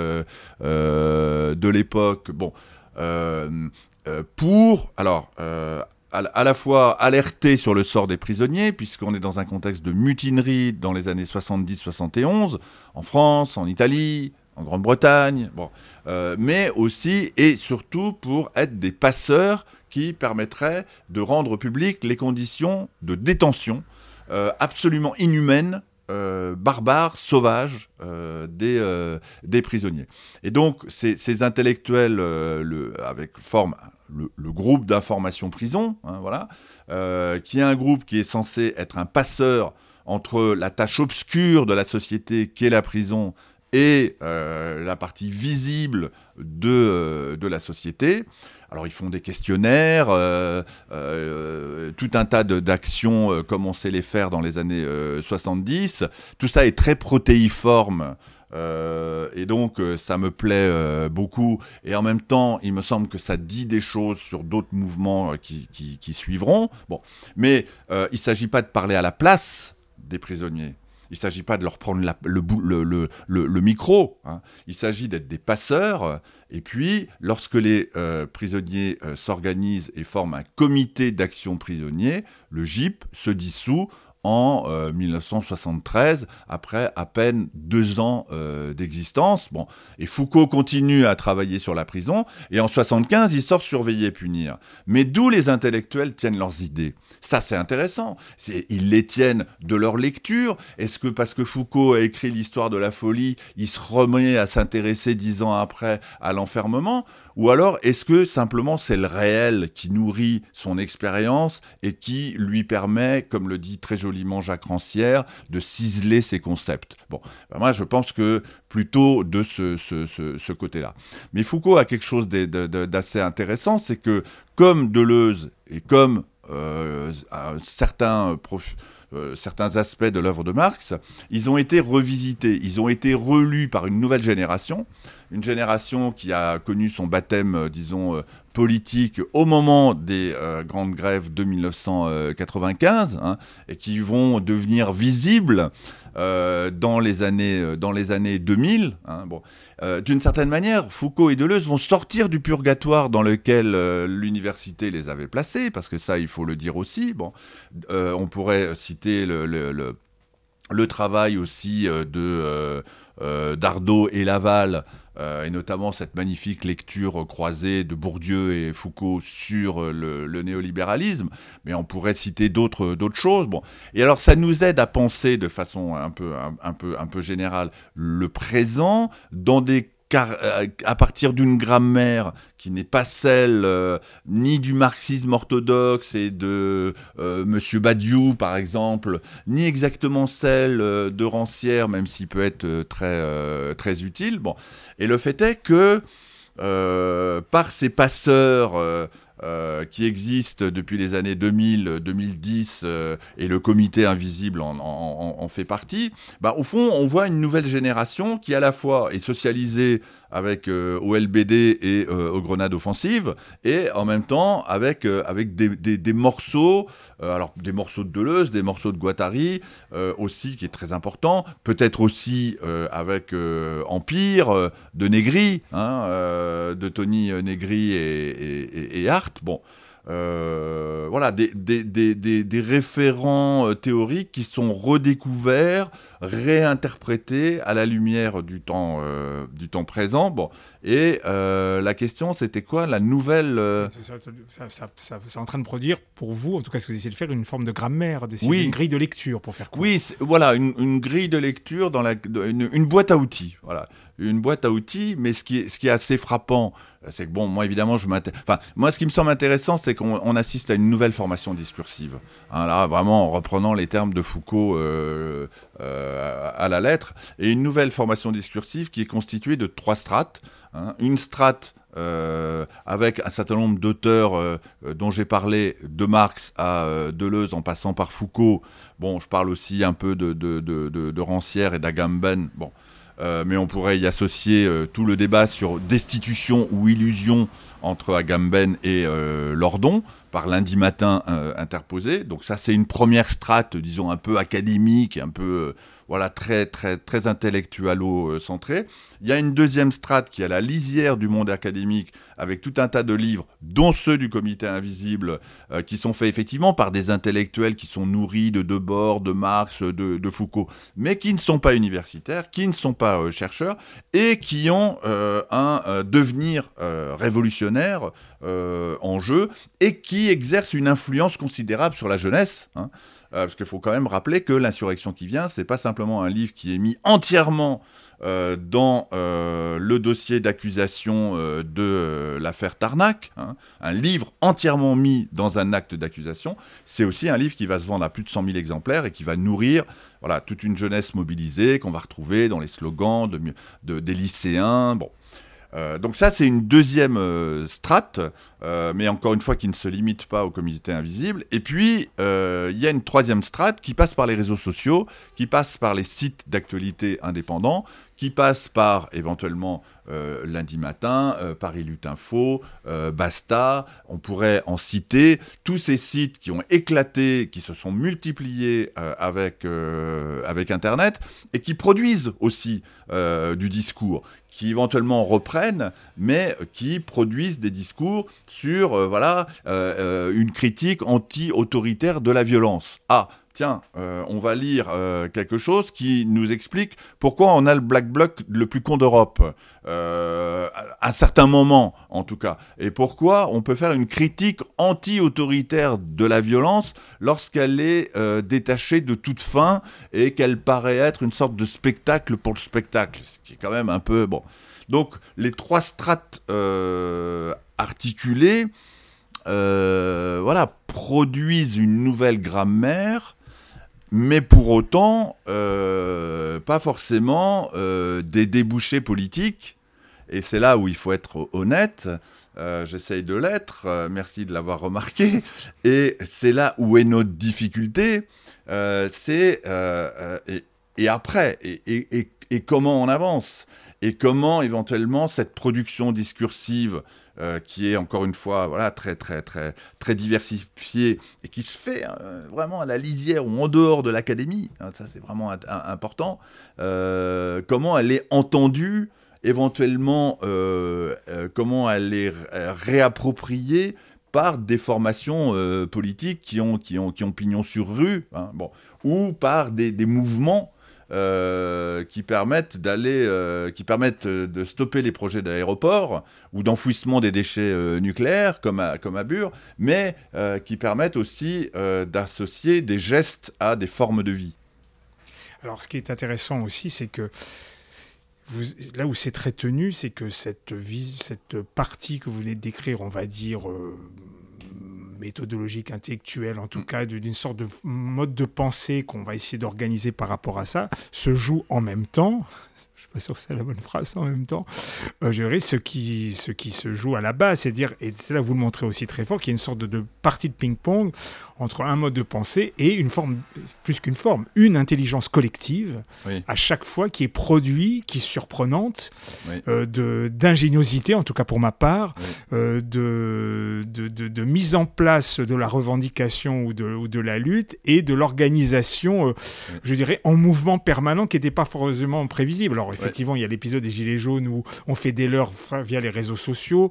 de l'époque. Bon. Euh, euh, pour, alors, euh, à, la fois alerter sur le sort des prisonniers, puisqu'on est dans un contexte de mutinerie dans les années 70-71, en France, en Italie, en Grande-Bretagne, mais aussi et surtout pour être des passeurs qui permettraient de rendre public les conditions de détention absolument inhumaines euh, barbares, sauvages euh, des, euh, des, prisonniers. Et donc ces, intellectuels le, avec forme le, groupe d'information prison, hein, voilà, qui est un groupe qui est censé être un passeur entre la tâche obscure de la société qui est la prison et la partie visible de, de la société. Alors ils font des questionnaires, euh, euh, tout un tas d'actions euh, comme on sait les faire dans les années 70. Tout ça est très protéiforme. et donc ça me plaît beaucoup. Et en même temps, il me semble que ça dit des choses sur d'autres mouvements qui, suivront. Bon, mais il ne s'agit pas de parler à la place des prisonniers. Il ne s'agit pas de leur prendre le, micro. Hein. Il s'agit d'être des passeurs et puis, lorsque les euh, prisonniers euh, s'organisent et forment un comité d'action prisonnier, le GIP se dissout en 1973, après à peine deux ans d'existence. Et Foucault continue à travailler sur la prison, et en 75, il sort Surveiller et punir. Mais d'où les intellectuels tiennent leurs idées? Ça, c'est intéressant. Ils les tiennent de leur lecture. Est-ce que parce que Foucault a écrit l'histoire de la folie, il se remet à s'intéresser dix ans après à l'enfermement? Ou alors est-ce que simplement c'est le réel qui nourrit son expérience et qui lui permet, comme le dit très joliment Jacques Rancière, de ciseler ses concepts? Bon, ben moi je pense que plutôt de ce, côté-là. Mais Foucault a quelque chose d'assez intéressant, c'est que comme Deleuze et comme certains, euh, certains aspects de l'œuvre de Marx, ils ont été revisités, ils ont été relus par une nouvelle génération, une génération qui a connu son baptême, euh, disons, politique au moment des grandes grèves de 1995, hein, et qui vont devenir visibles dans, les années, dans les années 2000. Hein. Euh, d'une certaine manière, Foucault et Deleuze vont sortir du purgatoire dans lequel euh, l'université les avait placés, parce que ça, il faut le dire aussi. Bon, euh, on pourrait citer le, travail aussi de Dardot et Laval euh, et notamment cette magnifique lecture croisée de Bourdieu et Foucault sur euh, le, néolibéralisme, mais on pourrait citer d'autres choses. Bon. Et alors ça nous aide à penser de façon un peu, un peu, un peu générale le présent dans des euh, à partir d'une grammaire qui n'est pas celle euh, ni du marxisme orthodoxe et de euh, Monsieur Badiou par exemple, ni exactement celle de Rancière, même s'il peut être très très utile. Bon, et le fait est que par ces passeurs euh, qui existe depuis les années 2000-2010 euh, et le comité invisible en, fait partie, bah, au fond, on voit une nouvelle génération qui à la fois est socialisée avec euh, au LBD et aux grenades offensives, et en même temps avec, avec des, des, morceaux, alors des morceaux de Deleuze, des morceaux de Guattari aussi, qui est très important, peut-être aussi avec Empire de Negri, hein, de Tony Negri et, et, et Hart, bon, euh, voilà, des, des, référents euh, théoriques qui sont redécouverts, réinterprétés à la lumière du temps, euh, du temps présent. Bon, et la question, c'était quoi la nouvelle C'est en train de produire pour vous, en tout cas, ce que vous essayez de faire, une forme de grammaire, une grille de lecture pour faire quoi Oui, voilà, une, grille de lecture dans la, une, boîte à outils. Voilà, une boîte à outils, mais ce qui est, assez frappant c'est que bon, moi évidemment, je enfin, moi ce qui me semble intéressant, c'est qu'on assiste à une nouvelle formation discursive. Hein, là, vraiment en reprenant les termes de Foucault euh, euh, à la lettre, et une nouvelle formation discursive qui est constituée de trois strates. Hein. une strate euh, avec un certain nombre d'auteurs dont j'ai parlé, de Marx à Deleuze en passant par Foucault. Bon, je parle aussi un peu de, de, de, de Rancière et d'Agamben. Bon, euh, mais on pourrait y associer euh, tout le débat sur destitution ou illusion entre Agamben et euh, Lordon par lundi matin interposé. Donc ça, c'est une première strate, disons un peu académique, un peu voilà très très très intellectualo-centré. Il y a une deuxième strate qui est à la lisière du monde académique avec tout un tas de livres, dont ceux du Comité Invisible, euh, qui sont faits effectivement par des intellectuels qui sont nourris de Debord, de Marx, de, Foucault, mais qui ne sont pas universitaires, qui ne sont pas euh, chercheurs et qui ont euh, un devenir révolutionnaire en jeu et qui exercent une influence considérable sur la jeunesse. Hein. parce qu'il faut quand même rappeler que l'insurrection qui vient, c'est pas simplement un livre qui est mis entièrement euh, dans euh, le dossier d'accusation euh, de l'affaire Tarnac, hein, un livre entièrement mis dans un acte d'accusation, c'est aussi un livre qui va se vendre à plus de 100 000 exemplaires et qui va nourrir voilà, toute une jeunesse mobilisée qu'on va retrouver dans les slogans de, des lycéens. Bon. Euh, donc ça, c'est une deuxième euh, strate, euh, mais encore une fois qui ne se limite pas au comité invisible. Et puis, il y a une troisième strate qui passe par les réseaux sociaux, qui passe par les sites d'actualité indépendants, qui passe par éventuellement lundi matin, Paris Lutte Info, Basta, on pourrait en citer tous ces sites qui ont éclaté, qui se sont multipliés avec, avec Internet et qui produisent aussi du discours, qui éventuellement reprennent, mais qui produisent des discours sur euh, voilà euh, euh, une critique anti-autoritaire de la violence. Ah, tiens, euh, on va lire euh, quelque chose qui nous explique pourquoi on a le Black Bloc le plus con d'Europe, euh, à un certain moment en tout cas, et pourquoi on peut faire une critique anti-autoritaire de la violence lorsqu'elle est détachée de toute fin et qu'elle paraît être une sorte de spectacle pour le spectacle, ce qui est quand même un peu... Bon. Donc les trois strates articulées, voilà, produisent une nouvelle grammaire mais pour autant, euh, pas forcément euh, des débouchés politiques. Et c'est là où il faut être honnête. Euh, j'essaye de l'être, merci de l'avoir remarqué. Et c'est là où est notre difficulté. c'est et, après, et, et, comment on avance? Et comment éventuellement cette production discursive euh, qui est encore une fois voilà, très, très, très, très diversifié et qui se fait euh, vraiment à la lisière ou en dehors de l'académie, hein, ça c'est vraiment important, euh, comment elle est entendue, éventuellement comment elle est réappropriée par des formations politiques qui ont, qui, ont, qui ont pignon sur rue, hein, bon, ou par des, des mouvements euh, qui permettent d'aller, euh, qui permettent de stopper les projets d'aéroports ou d'enfouissement des déchets euh, nucléaires comme à, comme à Bure, mais qui permettent aussi d'associer des gestes à des formes de vie. Alors, ce qui est intéressant aussi, c'est que là où c'est très tenu, c'est que cette, cette partie que vous venez de décrire, on va dire méthodologique, intellectuelle, en tout mm. cas d'une sorte de mode de pensée qu'on va essayer d'organiser par rapport à ça, se joue en même temps pas sûr que c'est la bonne phrase en même temps, euh, je dirais ce qui, ce qui se joue à la base, c'est dire, et c'est là vous le montrez aussi très fort, qu'il y a une sorte de, partie de ping-pong entre un mode de pensée et une forme, plus qu'une forme, une intelligence collective, à chaque fois qui est produit, qui est surprenante, euh, de d'ingéniosité, en tout cas pour ma part, euh, de, de, de, mise en place de la revendication ou de, ou de la lutte et de l'organisation, je dirais, en mouvement permanent qui n'était pas forcément prévisible. Alors effectivement, il y a l'épisode des Gilets jaunes où on fait des leurs via les réseaux sociaux,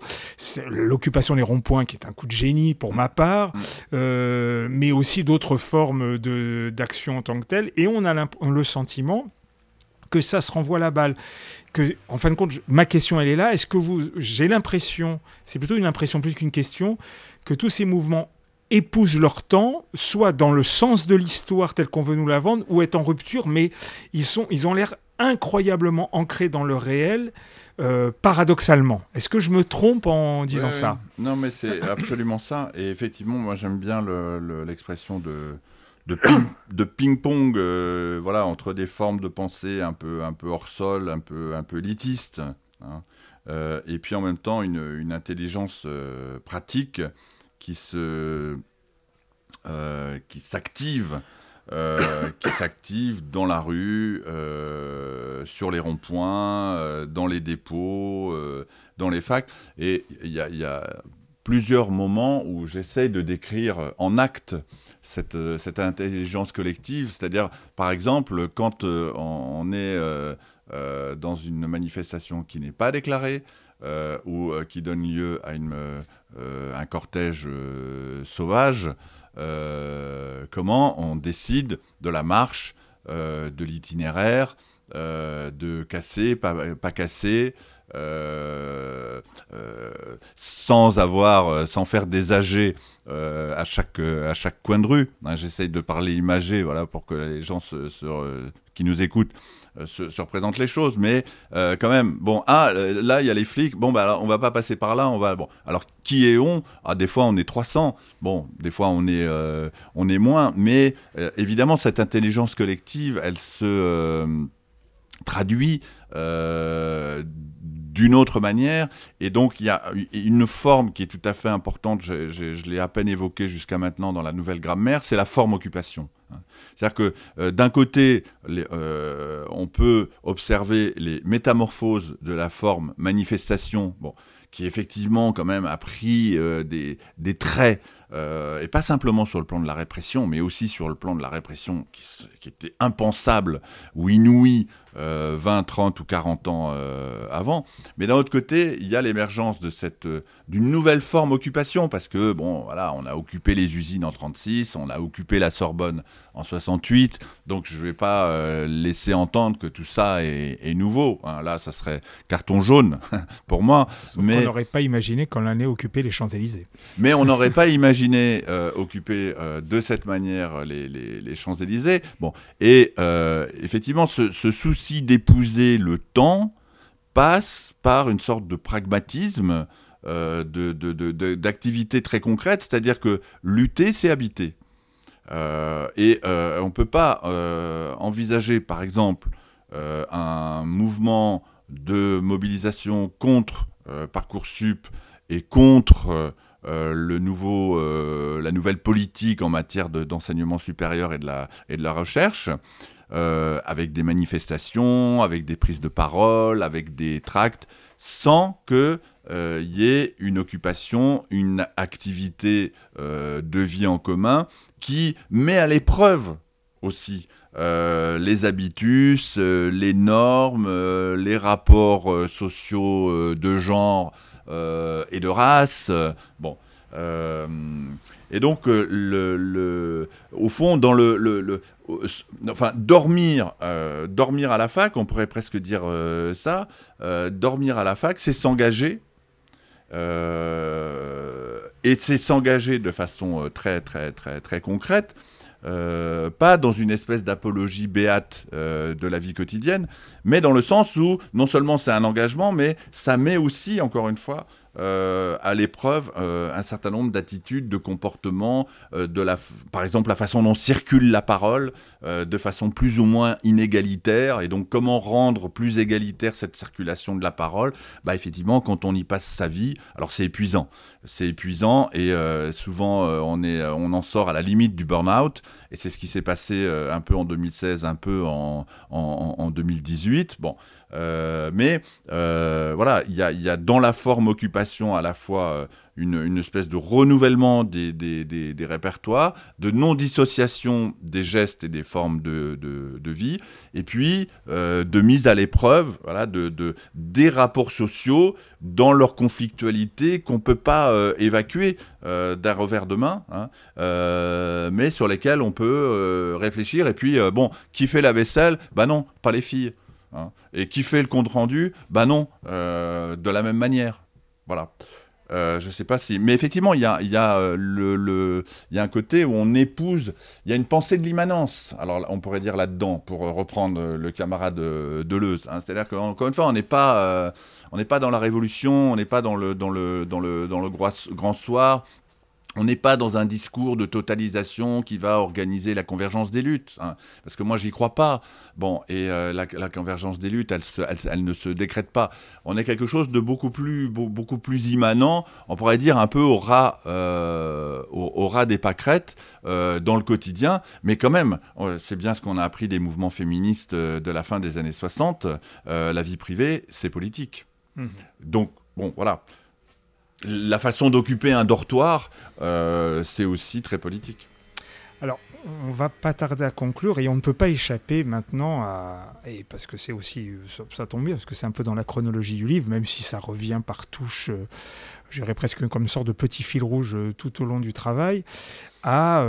l'occupation des ronds-points qui est un coup de génie pour ma part. Euh, mais aussi d'autres formes d'action en tant que telle. Et on a le sentiment que ça se renvoie la balle. Que, en fin de compte, ma question, elle est là. Est-ce que vous, j'ai l'impression, c'est plutôt une impression plus qu'une question, que tous ces mouvements épousent leur temps, soit dans le sens de l'histoire telle qu'on veut nous la vendre, ou est en rupture, mais ils, sont, ils ont l'air incroyablement ancrés dans le réel, euh, paradoxalement. Est-ce que je me trompe en disant ça? Non, mais c'est absolument ça. Et effectivement, moi j'aime bien l'expression de, de, ping-pong euh, voilà, entre des formes de pensée un peu, un peu hors sol, un peu, un peu hein. euh, et puis en même temps une, une intelligence pratique qui se qui s'active qui s'activent dans la rue, euh, sur les ronds-points, euh, dans les dépôts, dans les facs. Et il y, a plusieurs moments où j'essaie de décrire en acte cette, intelligence collective, c'est-à-dire, par exemple, quand on, est dans une manifestation qui n'est pas déclarée, ou qui donne lieu à une, un cortège sauvage, euh, comment on décide de la marche, euh, de l'itinéraire, euh, de casser, pas, casser, sans avoir, sans faire des chaque à chaque coin de rue. Hein, j'essaye de parler imagé, voilà, pour que les gens qui nous écoutent euh, se, représentent les choses. Mais euh, quand même, bon, ah, euh, là, il y a les flics. Bon, bah, on va pas passer par là. On va, bon. Alors, qui est on? Ah, des fois, on est 300. Bon, des fois, on est, on est moins. Mais évidemment, cette intelligence collective, elle se traduit d'une autre manière. Et donc, il y a une forme qui est tout à fait importante, je, l'ai à peine évoqué jusqu'à maintenant dans la nouvelle grammaire, c'est la forme occupation. C'est-à-dire que euh, d'un côté, euh, on peut observer les métamorphoses de la forme manifestation, qui effectivement quand même a pris euh, des, traits et pas simplement sur le plan de la répression, mais aussi sur le plan de la répression qui était impensable ou inouïe 20, euh, 30 ou 40 ans euh, avant. Mais d'un autre côté, il y a l'émergence de cette euh, d'une nouvelle forme occupation parce que bon, voilà, on a occupé les usines en 36, on a occupé la Sorbonne en 68. Donc je ne vais pas laisser entendre que tout ça est, nouveau. Hein. Là, ça serait carton jaune pour moi. mais on n'aurait pas imaginé qu'on allait occuper les Champs Élysées. Mais on n'aurait pas imaginé occuper de cette manière les, les, Champs Élysées. Bon, et effectivement, ce, ce souci d'épouser le temps passe par une sorte de pragmatisme, euh, d'activité très concrète, c'est-à-dire que lutter, c'est habiter. Euh, et euh, on ne peut pas envisager, par exemple, un mouvement de mobilisation contre Parcoursup et contre le nouveau, la nouvelle politique en matière d'enseignement supérieur et de la recherche, euh, avec des manifestations, avec des prises de parole, avec des tracts, sans qu'il euh, y ait une occupation, une activité euh, de vie en commun qui met à l'épreuve aussi les habitus, les normes, les rapports sociaux de genre et de race. bon. Et donc, euh, au fond, enfin, dormir, euh, dormir à la fac, on pourrait presque dire euh, ça. dormir à la fac, c'est s'engager. et c'est s'engager de façon très, très, très, très concrète. pas dans une espèce d'apologie béate de la vie quotidienne, mais dans le sens où non seulement c'est un engagement, mais ça met aussi, encore une fois, euh, à l'épreuve euh, un certain nombre d'attitudes, de comportements, euh, de la, par exemple la façon dont circule la parole, de façon plus ou moins inégalitaire, et donc comment rendre plus égalitaire cette circulation de la parole? Bah effectivement, quand on y passe sa vie, alors c'est épuisant, c'est épuisant, et souvent on est, on en sort à la limite du burn-out, et c'est ce qui s'est passé un peu en 2016, un peu en, en, en 2018. Bon. Euh, mais euh, voilà, il y a, dans la forme occupation à la fois euh, une, espèce de renouvellement des, répertoires, de non-dissociation des gestes et des formes de, vie, et puis de mise à l'épreuve voilà, de, des rapports sociaux dans leur conflictualité qu'on ne peut pas évacuer d'un revers de main, hein, mais sur lesquels on peut réfléchir. Et puis, bon, qui fait la vaisselle? Bah non, pas les filles. Hein. Et qui fait le compte rendu Bah non, euh, de la même manière. Voilà. Euh, je sais pas si. Mais effectivement, il y a, y, a, euh, le, y a un côté où on épouse. Il y a une pensée de l'immanence. Alors, on pourrait dire là-dedans, pour reprendre le camarade Deleuze. Hein. C'est-à-dire qu'encore une fois, on n'est pas, on n'est pas dans la révolution, on n'est pas dans le, dans le, dans le, dans le grand soir on n'est pas dans un discours de totalisation qui va organiser la convergence des luttes, hein, parce que moi j'y crois pas. Bon, et euh, la, convergence des luttes, elle, ne se décrète pas. On est quelque chose de beaucoup plus, beaucoup plus immanent. On pourrait dire un peu au ras, euh, au, ras des pâquerettes euh, dans le quotidien, mais quand même, c'est bien ce qu'on a appris des mouvements féministes de la fin des années 60. la vie privée, c'est politique. Mmh. Donc bon, voilà la façon d'occuper un dortoir, euh, c'est aussi très politique. Alors, on va pas tarder à conclure et on ne peut pas échapper maintenant à. Et parce que c'est aussi. Ça, tombe bien, parce que c'est un peu dans la chronologie du livre, même si ça revient par touche, euh, je dirais presque comme une sorte de petit fil rouge euh, tout au long du travail, à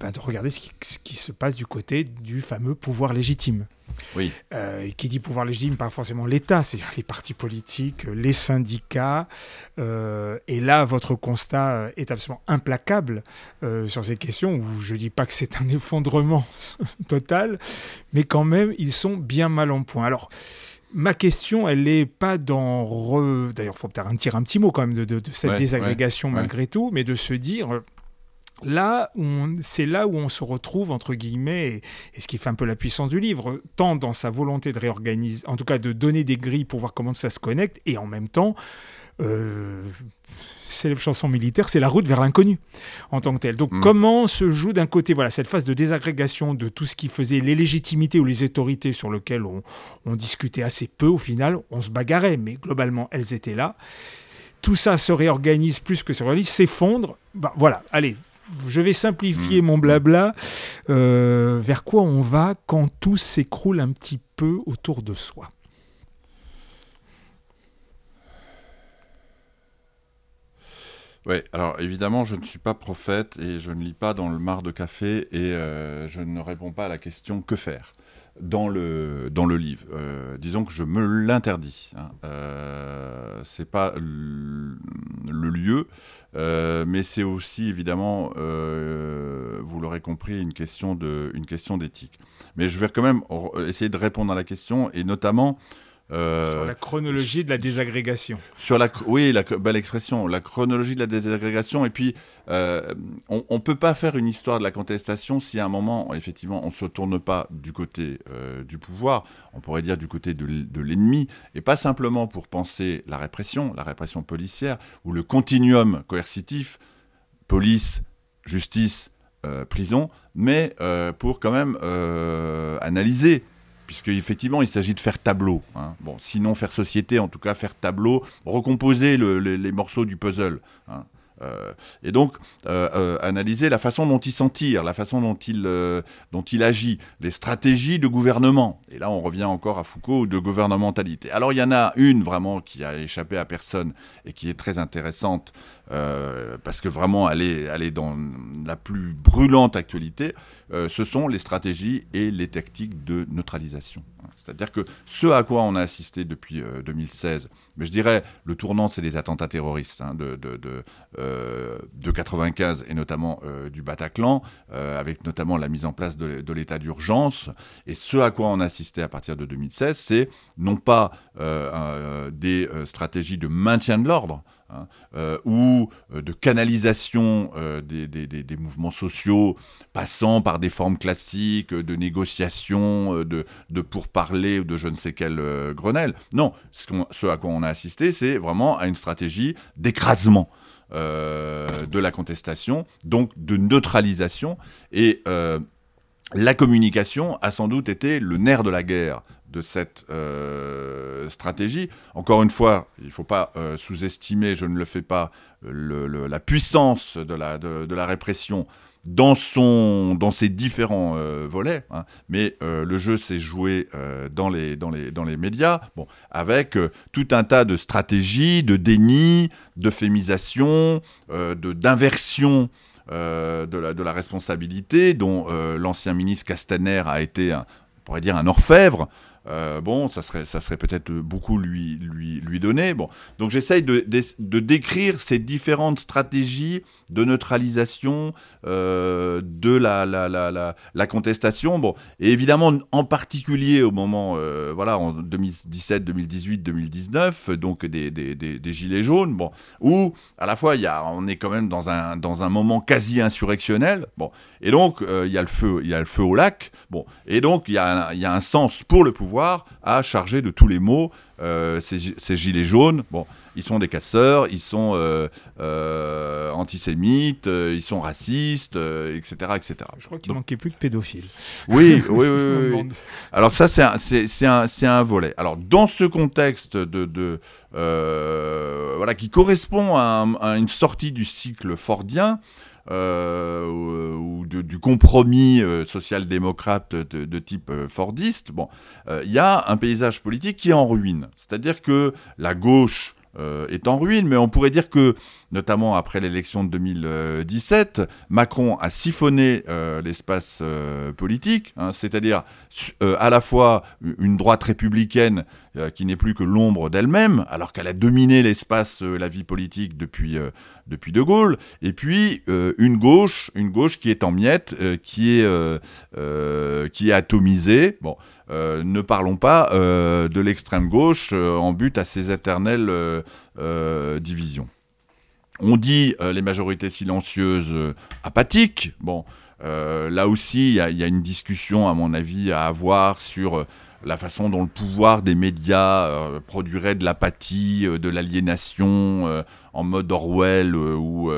bah, de regarder ce qui, se passe du côté du fameux pouvoir légitime. Oui. Euh, qui dit pouvoir légitime, pas forcément l'État, c'est-à-dire les partis politiques, les syndicats. Euh, et là, votre constat est absolument implacable euh, sur ces questions, où je ne dis pas que c'est un effondrement total, mais quand même, ils sont bien mal en point. Alors, ma question, elle n'est pas dans... D'ailleurs, il faut peut-être un, un petit mot quand même de, cette désagrégation malgré tout, mais de se dire Là, c'est là où on se retrouve, entre guillemets, et, ce qui fait un peu la puissance du livre, tant dans sa volonté de réorganiser, en tout cas de donner des grilles pour voir comment ça se connecte, et en même temps, euh, c'est la chanson militaire, c'est la route vers l'inconnu en tant que tel. Donc, mm. comment se joue d'un côté voilà cette phase de désagrégation de tout ce qui faisait les légitimités ou les autorités sur lesquelles on discutait assez peu au final, on se bagarrait, mais globalement elles étaient là tout ça se réorganise plus que se réorganise, s'effondre. Bah, voilà, allez, je vais simplifier mmh. mon blabla. Euh, vers quoi on va quand tout s'écroule un petit peu autour de soi? Oui, alors évidemment, je ne suis pas prophète et je ne lis pas dans le mar de café et euh, je ne réponds pas à la question que faire? Dans le, dans le livre. Euh, disons que je me l'interdis. Hein. Euh, c'est pas le, lieu, euh, mais c'est aussi évidemment, vous l'aurez compris, une question de, une question d'éthique. Mais je vais quand même essayer de répondre à la question et notamment euh, sur la chronologie de la désagrégation. Sur la, oui, la belle expression, la chronologie de la désagrégation. Et puis, euh, on ne peut pas faire une histoire de la contestation si à un moment, effectivement, on ne se tourne pas du côté euh, du pouvoir, on pourrait dire du côté de, l'ennemi, et pas simplement pour penser la répression, la répression policière, ou le continuum coercitif, police, justice, prison, mais pour quand même analyser puisqu'effectivement, il s'agit de faire tableau. Hein. Bon, sinon faire société, en tout cas faire tableau, recomposer les, morceaux du puzzle. Hein. Euh, et donc, euh, euh, analyser la façon dont il s'en tire, la façon dont il, dont agit, les stratégies de gouvernement. Et là, on revient encore à Foucault, de gouvernementalité. Alors, il y en a une vraiment qui a échappé à personne et qui est très intéressante, parce que vraiment, elle est, elle est dans la plus brûlante actualité. Ce sont les stratégies et les tactiques de neutralisation. C'est-à-dire que ce à quoi on a assisté depuis 2016, euh, mais je dirais le tournant, c'est les attentats terroristes hein, de, de, de, euh, de, 95 et notamment du Bataclan, avec notamment la mise en place de, l'état d'urgence. Et ce à quoi on a assisté à partir de 2016, c'est non pas des stratégies de maintien de l'ordre, Hein, euh, ou euh, de canalisation euh, des, mouvements sociaux, passant par des formes classiques de négociation, de, de pourparler ou de je ne sais quel Grenelle. Non, ce, à quoi on a assisté, c'est vraiment à une stratégie d'écrasement. de la contestation, donc de neutralisation. Et la communication a sans doute été le nerf de la guerre de cette euh, stratégie. Encore une fois, il ne faut pas euh, sous-estimer, je ne le fais pas, la puissance de la, de, la, répression dans, son, dans ses différents euh, volets, hein. mais le jeu s'est joué dans, les, dans, les, dans les médias, bon, avec tout un tas de stratégies, de déni, d'euphémisation, d'inversion de, la, de la responsabilité, dont l'ancien ministre Castaner a été, on pourrait dire, un orfèvre. Euh, bon, ça serait, ça serait peut-être beaucoup lui, lui, lui donner. Bon. Donc j'essaye de, de, décrire ces différentes stratégies de neutralisation euh, de la, la, la, la, contestation. Bon. Et évidemment, en particulier au moment, euh, voilà, en 2017, 2018, 2019, donc des, des, des, Gilets jaunes, bon, où à la fois, y a, on est quand même dans un, dans un moment quasi insurrectionnel. Bon. Et donc, il y, a le feu, y a le feu au lac. Bon. Et donc, il y, a, il y a un sens pour le pouvoir à charger de tous les maux euh, ces, gilets jaunes. Bon, ils sont des casseurs, ils sont euh, euh, antisémites, ils sont racistes, etc., etc. Je crois qu'il manquait plus que pédophiles. Oui, oui, oui. Alors ça, c'est un, un, volet. Alors dans ce contexte de, voilà, qui correspond à, à, une sortie du cycle fordien, euh, ou, du compromis euh, social-démocrate de, type euh, fordiste, bon, il y a un paysage politique qui est en ruine. C'est-à-dire que la gauche est en ruine, mais on pourrait dire que, notamment après l'élection de 2017, Macron a siphonné l'espace politique, hein, c'est-à-dire à la fois une droite républicaine euh, qui n'est plus que l'ombre d'elle-même, alors qu'elle a dominé l'espace, euh, la vie politique depuis, euh, depuis De Gaulle, et puis une gauche, une gauche qui est en miettes, qui, est, qui est atomisée. Bon, ne parlons pas de l'extrême gauche en but à ces éternelles divisions. On dit les majorités silencieuses apathiques. Bon, là aussi, il y, y, a une discussion, à mon avis, à avoir sur la façon dont le pouvoir des médias produirait de l'apathie, de l'aliénation en mode Orwell ou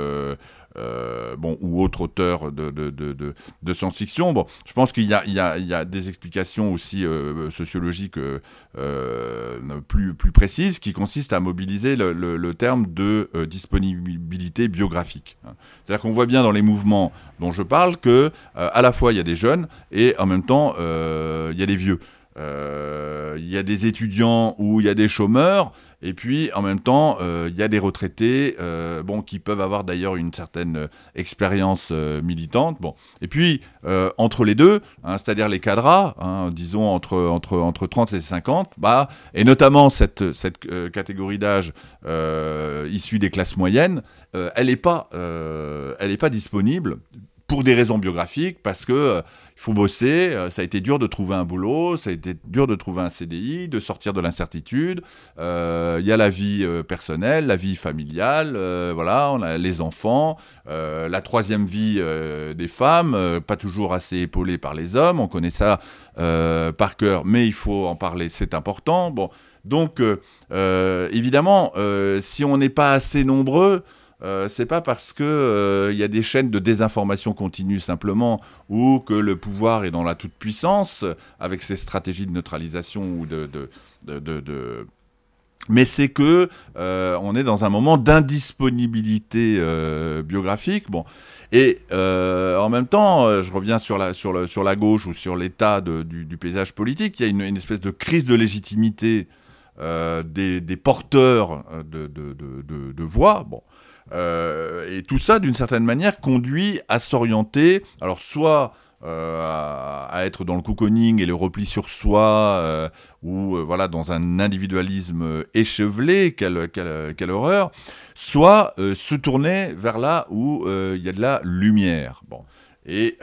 euh, bon, ou autre auteur de, science-fiction. Bon, je pense qu'il y, a, des explications aussi euh, sociologiques euh, plus, précises qui consistent à mobiliser le, le, terme de disponibilité biographique. C'est-à-dire qu'on voit bien dans les mouvements dont je parle que à la fois il y a des jeunes et en même temps il y a des vieux. Il y a des étudiants ou il y a des chômeurs. Et puis, en même temps, euh, il y a des retraités, euh, bon, qui peuvent avoir d'ailleurs une certaine euh, expérience militante. Bon. Et puis, entre les deux, hein, c'est-à-dire les cadras, hein, disons entre, entre, entre 30 et 50, bah, et notamment cette, cette catégorie d'âge issue des classes moyennes, elle n'est pas, elle pas disponible pour des raisons biographiques, parce que faut bosser, euh, ça a été dur de trouver un boulot, ça a été dur de trouver un CDI, de sortir de l'incertitude. Euh, il y a la vie euh, personnelle, la vie familiale, voilà, on a les enfants, la troisième vie des femmes, pas toujours assez épaulée par les hommes, on connaît ça par cœur, mais il faut en parler, c'est important. Bon, donc évidemment, si on n'est pas assez nombreux, euh, c'est pas parce que il euh, y a des chaînes de désinformation continue simplement ou que le pouvoir est dans la toute puissance avec ses stratégies de neutralisation ou de, de, mais c'est que euh, on est dans un moment d'indisponibilité biographique. Bon. Et en même temps, je reviens sur la, sur, le, sur la gauche ou sur l'état du, paysage politique, il y a une, espèce de crise de légitimité des, porteurs de, de, voix. Bon. Euh, et tout ça, d'une certaine manière, conduit à s'orienter, alors soit euh, à, être dans le cocooning et le repli sur soi, euh, ou voilà dans un individualisme échevelé, quelle, quelle, horreur, soit se tourner vers là où il y a de la lumière. Bon. Et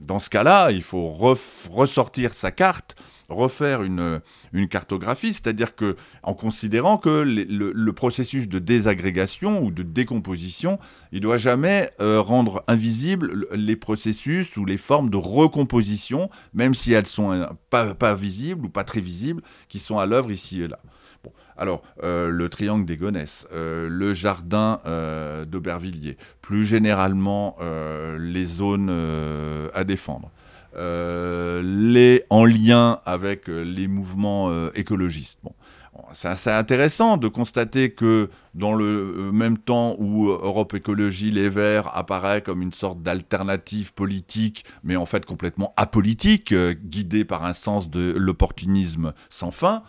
dans ce cas-là, il faut ressortir sa carte refaire une, cartographie, c'est-à-dire que en considérant que le, processus de désagrégation ou de décomposition, il doit jamais euh, rendre invisibles les processus ou les formes de recomposition, même si elles sont euh, pas, pas visibles ou pas très visibles, qui sont à l'œuvre ici et là. Alors, euh, le triangle des Gonesses, le jardin d'Aubervilliers, plus généralement les zones à défendre. Euh, les, en lien avec euh, les mouvements euh, écologistes. Bon. C'est assez intéressant de constater que dans le même temps où Europe Écologie Les Verts apparaît comme une sorte d'alternative politique, mais en fait complètement apolitique, guidée par un sens de l'opportunisme sans fin,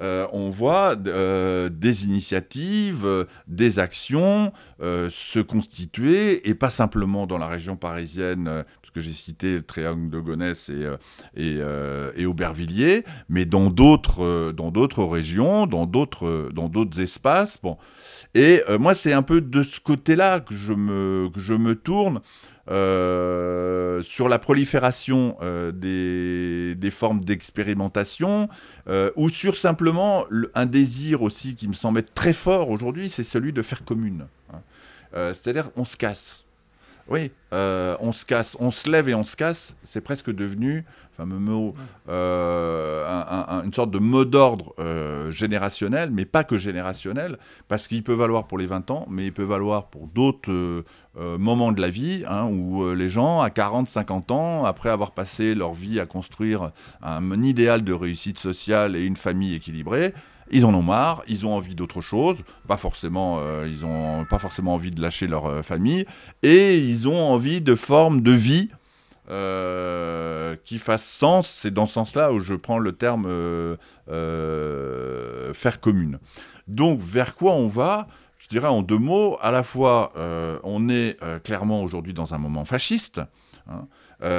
on voit des initiatives, des actions se constituer, et pas simplement dans la région parisienne, que j'ai cité, le triangle de Gonesse et, euh, euh, et, Aubervilliers, mais dans d'autres, euh, régions, dans d'autres, dans d'autres espaces. Bon. Et moi, c'est un peu de ce côté-là que je me, que je me tourne. sur la prolifération des, des, formes d'expérimentation, ou sur simplement un désir aussi qui me semble être très fort aujourd'hui, c'est celui de faire commune. Hein. C'est-à-dire, on se casse. Oui, euh, on se casse, on se lève et on se casse, c'est presque devenu, fameux mot, euh, une sorte de mot d'ordre euh, générationnel, mais pas que générationnel, parce qu'il peut valoir pour les 20 ans, mais il peut valoir pour d'autres moments de la vie, hein, où les gens, à 40, 50 ans, après avoir passé leur vie à construire un idéal de réussite sociale et une famille équilibrée, ils en ont marre, ils ont envie d'autre chose, pas forcément, euh, ils ont pas forcément envie de lâcher leur euh, famille, et ils ont envie de formes de vie euh, qui fassent sens. C'est dans ce sens-là où je prends le terme faire commune. Donc vers quoi on va? Je dirais en deux mots, à la fois on est clairement aujourd'hui dans un moment fasciste. Hein,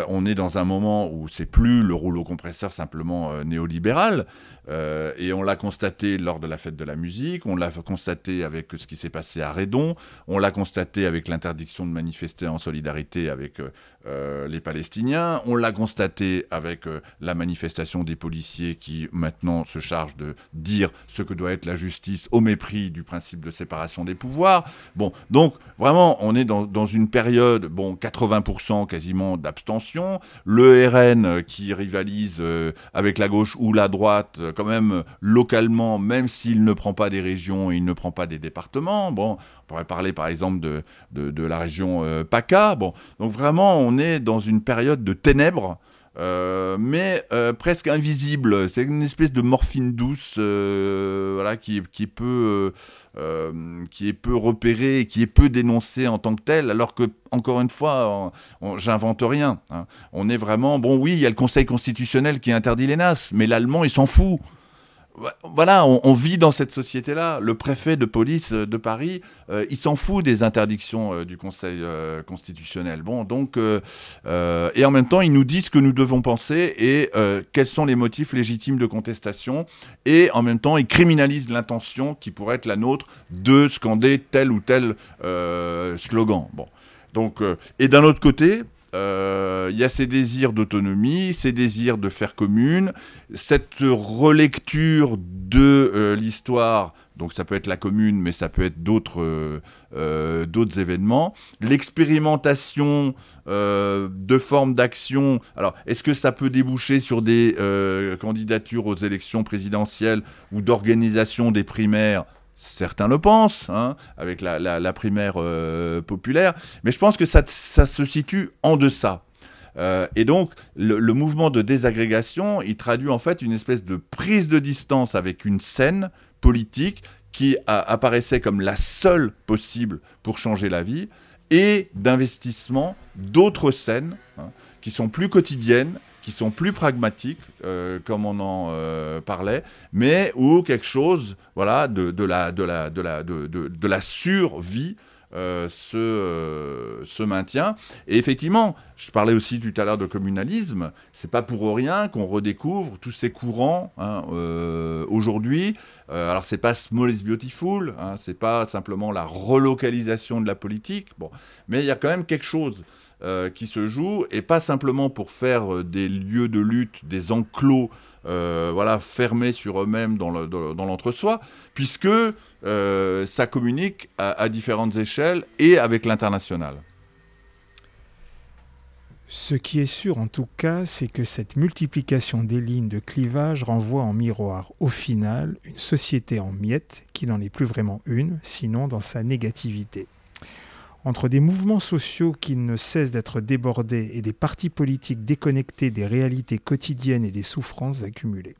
on est dans un moment où c'est plus le rouleau compresseur simplement néolibéral, euh, et on l'a constaté lors de la fête de la musique, on l'a constaté avec ce qui s'est passé à Redon, on l'a constaté avec l'interdiction de manifester en solidarité avec euh, euh, les Palestiniens, on l'a constaté avec la manifestation des policiers qui maintenant se chargent de dire ce que doit être la justice au mépris du principe de séparation des pouvoirs. Bon, donc vraiment, on est dans, dans une période, bon, 80% quasiment tensions. Le RN qui rivalise avec la gauche ou la droite, quand même localement, même s'il ne prend pas des régions, il ne prend pas des départements. Bon, on pourrait parler par exemple de, de, la région PACA. Bon, donc vraiment, on est dans une période de ténèbres. Euh, mais euh, presque invisible. C'est une espèce de morphine douce, euh, voilà, qui, qui, est peu, qui est peu repérée qui est peu dénoncée en tant que telle, alors que, encore une fois, j'invente rien. Hein. On est vraiment, bon, oui, il y a le Conseil constitutionnel qui interdit les NAS, mais l'allemand, il s'en fout voilà, on, vit dans cette société-là. Le préfet de police de Paris, euh, il s'en fout des interdictions euh, du Conseil euh, constitutionnel. Bon, donc, et en même temps, il nous dit ce que nous devons penser et quels sont les motifs légitimes de contestation. Et en même temps, il criminalise l'intention qui pourrait être la nôtre de scander tel ou tel slogan. Bon, donc, et d'un autre côté, euh, il y a ces désirs d'autonomie, ces désirs de faire commune, cette relecture de euh, l'histoire. Donc ça peut être la commune, mais ça peut être d'autres euh, d'autres événements. L'expérimentation de formes d'action. Alors, est-ce que ça peut déboucher sur des candidatures aux élections présidentielles ou d'organisation des primaires Certains le pensent, hein, avec la, primaire euh, populaire, mais je pense que ça, se situe en deçà. Euh, et donc, le, mouvement de désagrégation, il traduit en fait une espèce de prise de distance avec une scène politique qui apparaissait comme la seule possible pour changer la vie, et d'investissement d'autres scènes hein, qui sont plus quotidiennes qui sont plus pragmatiques, euh, comme on en euh, parlait, mais où quelque chose voilà, de, la, de, la, de, la, de, de la survie euh, se, se, maintient. Et effectivement, je parlais aussi tout à l'heure de communalisme, c'est pas pour rien qu'on redécouvre tous ces courants hein, aujourd'hui. alors c'est pas small is beautiful, hein, c'est pas simplement la relocalisation de la politique, bon, mais il y a quand même quelque chose euh, qui se joue, et pas simplement pour faire euh, des lieux de lutte, des enclos, euh, voilà, fermés sur eux-mêmes dans l'entre-soi, puisque ça communique à, différentes échelles et avec l'international. Ce qui est sûr en tout cas, c'est que cette multiplication des lignes de clivage renvoie en miroir, au final, une société en miettes qui n'en est plus vraiment une, sinon dans sa négativité entre des mouvements sociaux qui ne cessent d'être débordés et des partis politiques déconnectés des réalités quotidiennes et des souffrances accumulées.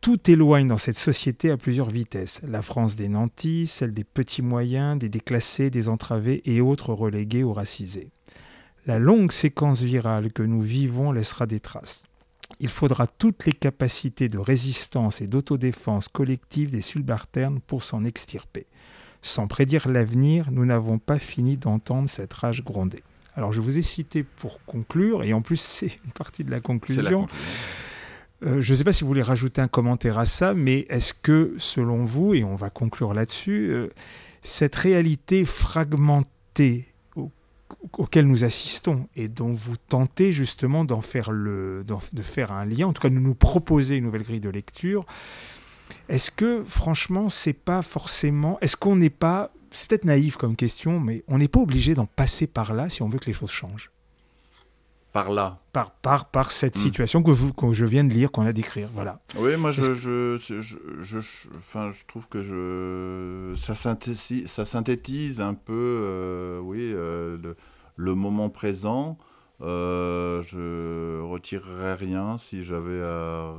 Tout éloigne dans cette société à plusieurs vitesses. La France des nantis, celle des petits moyens, des déclassés, des entravés et autres relégués ou racisés. La longue séquence virale que nous vivons laissera des traces. Il faudra toutes les capacités de résistance et d'autodéfense collective des subalternes pour s'en extirper. Sans prédire l'avenir, nous n'avons pas fini d'entendre cette rage gronder. Alors je vous ai cité pour conclure, et en plus c'est une partie de la conclusion. Euh, je ne sais pas si vous voulez rajouter un commentaire à ça, mais est-ce que, selon vous, et on va conclure là-dessus, euh, cette réalité fragmentée auquel nous assistons et dont vous tentez justement d'en faire le, de faire un lien, en tout cas de nous proposer une nouvelle grille de lecture, est-ce que, franchement, c'est pas forcément. Est-ce qu'on n'est pas. C'est peut-être naïf comme question, mais on n'est pas obligé d'en passer par là si on veut que les choses changent? Par là Par, par, par cette hmm. situation que, vous, que je viens de lire, qu'on a décrire. Voilà. Oui, moi, je, je, je, enfin, je trouve que je, ça, synthétise, ça synthétise un peu euh, oui, euh, le, le, moment présent. Euh, je retirerais rien si j'avais à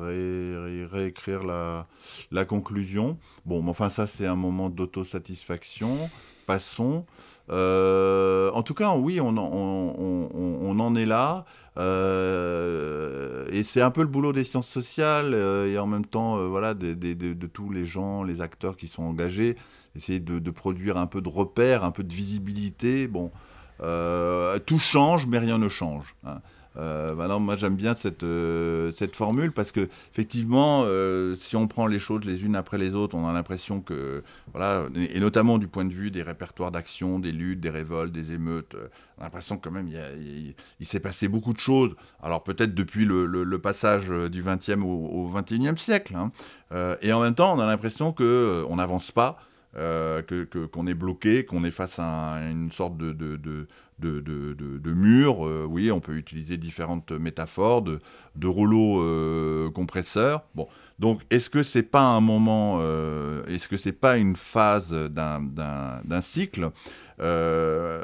réécrire la, conclusion. Bon, mais enfin, ça, c'est un moment d'autosatisfaction. Passons. Euh, en tout cas, oui, on, en est là. Euh, et c'est un peu le boulot des sciences sociales euh, et en même temps, voilà, de, de, tous les gens, les acteurs qui sont engagés, essayer de, produire un peu de repères, un peu de visibilité. Bon, tout change, mais rien ne change. Hein. Euh, moi j'aime bien cette, euh, cette formule parce que effectivement, euh, si on prend les choses les unes après les autres, on a l'impression que, voilà, et notamment du point de vue des répertoires d'action, des luttes, des révoltes, des émeutes, on a l'impression quand même il, s'est passé beaucoup de choses. Alors peut-être depuis le, passage du 20e au, 21e siècle, hein. et en même temps, on a l'impression que on n'avance pas. Euh, qu'on est bloqué, qu'on est face à une sorte de, de, de, murs. oui, on peut utiliser différentes métaphores de, de rouleaux compresseurs. Bon, donc, est-ce que c'est pas un moment, est-ce que c'est pas une phase d'un cycle euh,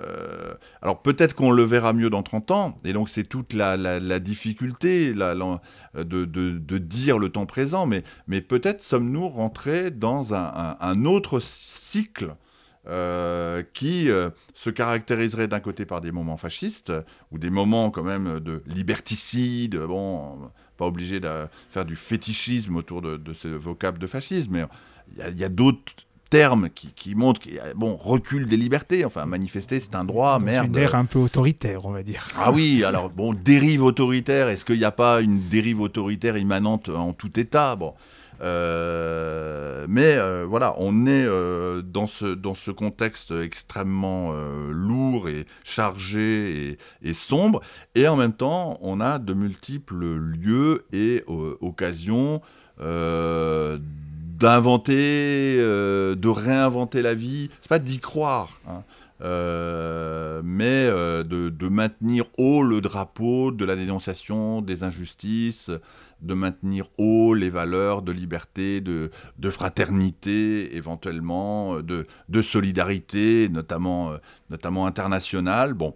alors peut-être qu'on le verra mieux dans 30 ans, et donc c'est toute la, difficulté de, dire le temps présent, mais, peut-être sommes-nous rentrés dans un, autre cycle euh, qui euh, se caractériserait d'un côté par des moments fascistes, ou des moments quand même de liberticide, bon, pas obligé de faire du fétichisme autour de, ce vocable de fascisme, mais il y a d'autres terme qui, qui montre qu'il bon recul des libertés. Enfin, manifester, c'est un droit. merde. Une ère un peu autoritaire, on va dire. Ah oui, alors bon, dérive autoritaire. Est-ce qu'il n'y a pas une dérive autoritaire immanente en tout état? Bon. Euh, mais euh, voilà, on est euh, dans, ce, dans ce contexte extrêmement lourd et chargé et, et, sombre, et en même temps, on a de multiples lieux et occasions d'inventer, euh, de réinventer la vie. C'est pas d'y croire, hein. euh, mais euh, de, maintenir haut le drapeau de la dénonciation des injustices, de maintenir haut les valeurs de liberté, de, fraternité, éventuellement, de, solidarité, notamment, notamment internationale. Bon.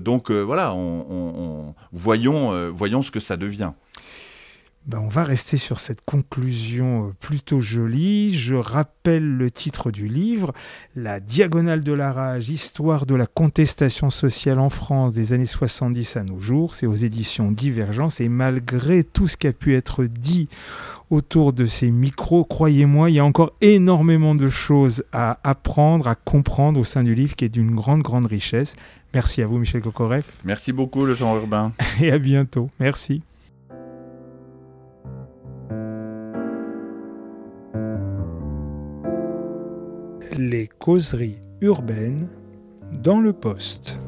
donc voilà, on, voyons, voyons ce que ça devient. Ben, on va rester sur cette conclusion euh, plutôt jolie. Je rappelle le titre du livre, La diagonale de la rage, histoire de la contestation sociale en France des années 70 à nos jours. C'est aux éditions Divergence. Et malgré tout ce qui a pu être dit autour de ces micros, croyez-moi, il y a encore énormément de choses à apprendre, à comprendre au sein du livre qui est d'une grande, grande richesse. Merci à vous, Michel Kokoreff. Merci beaucoup, le Jean Urbain. Et à bientôt. Merci. Les causeries urbaines dans le poste.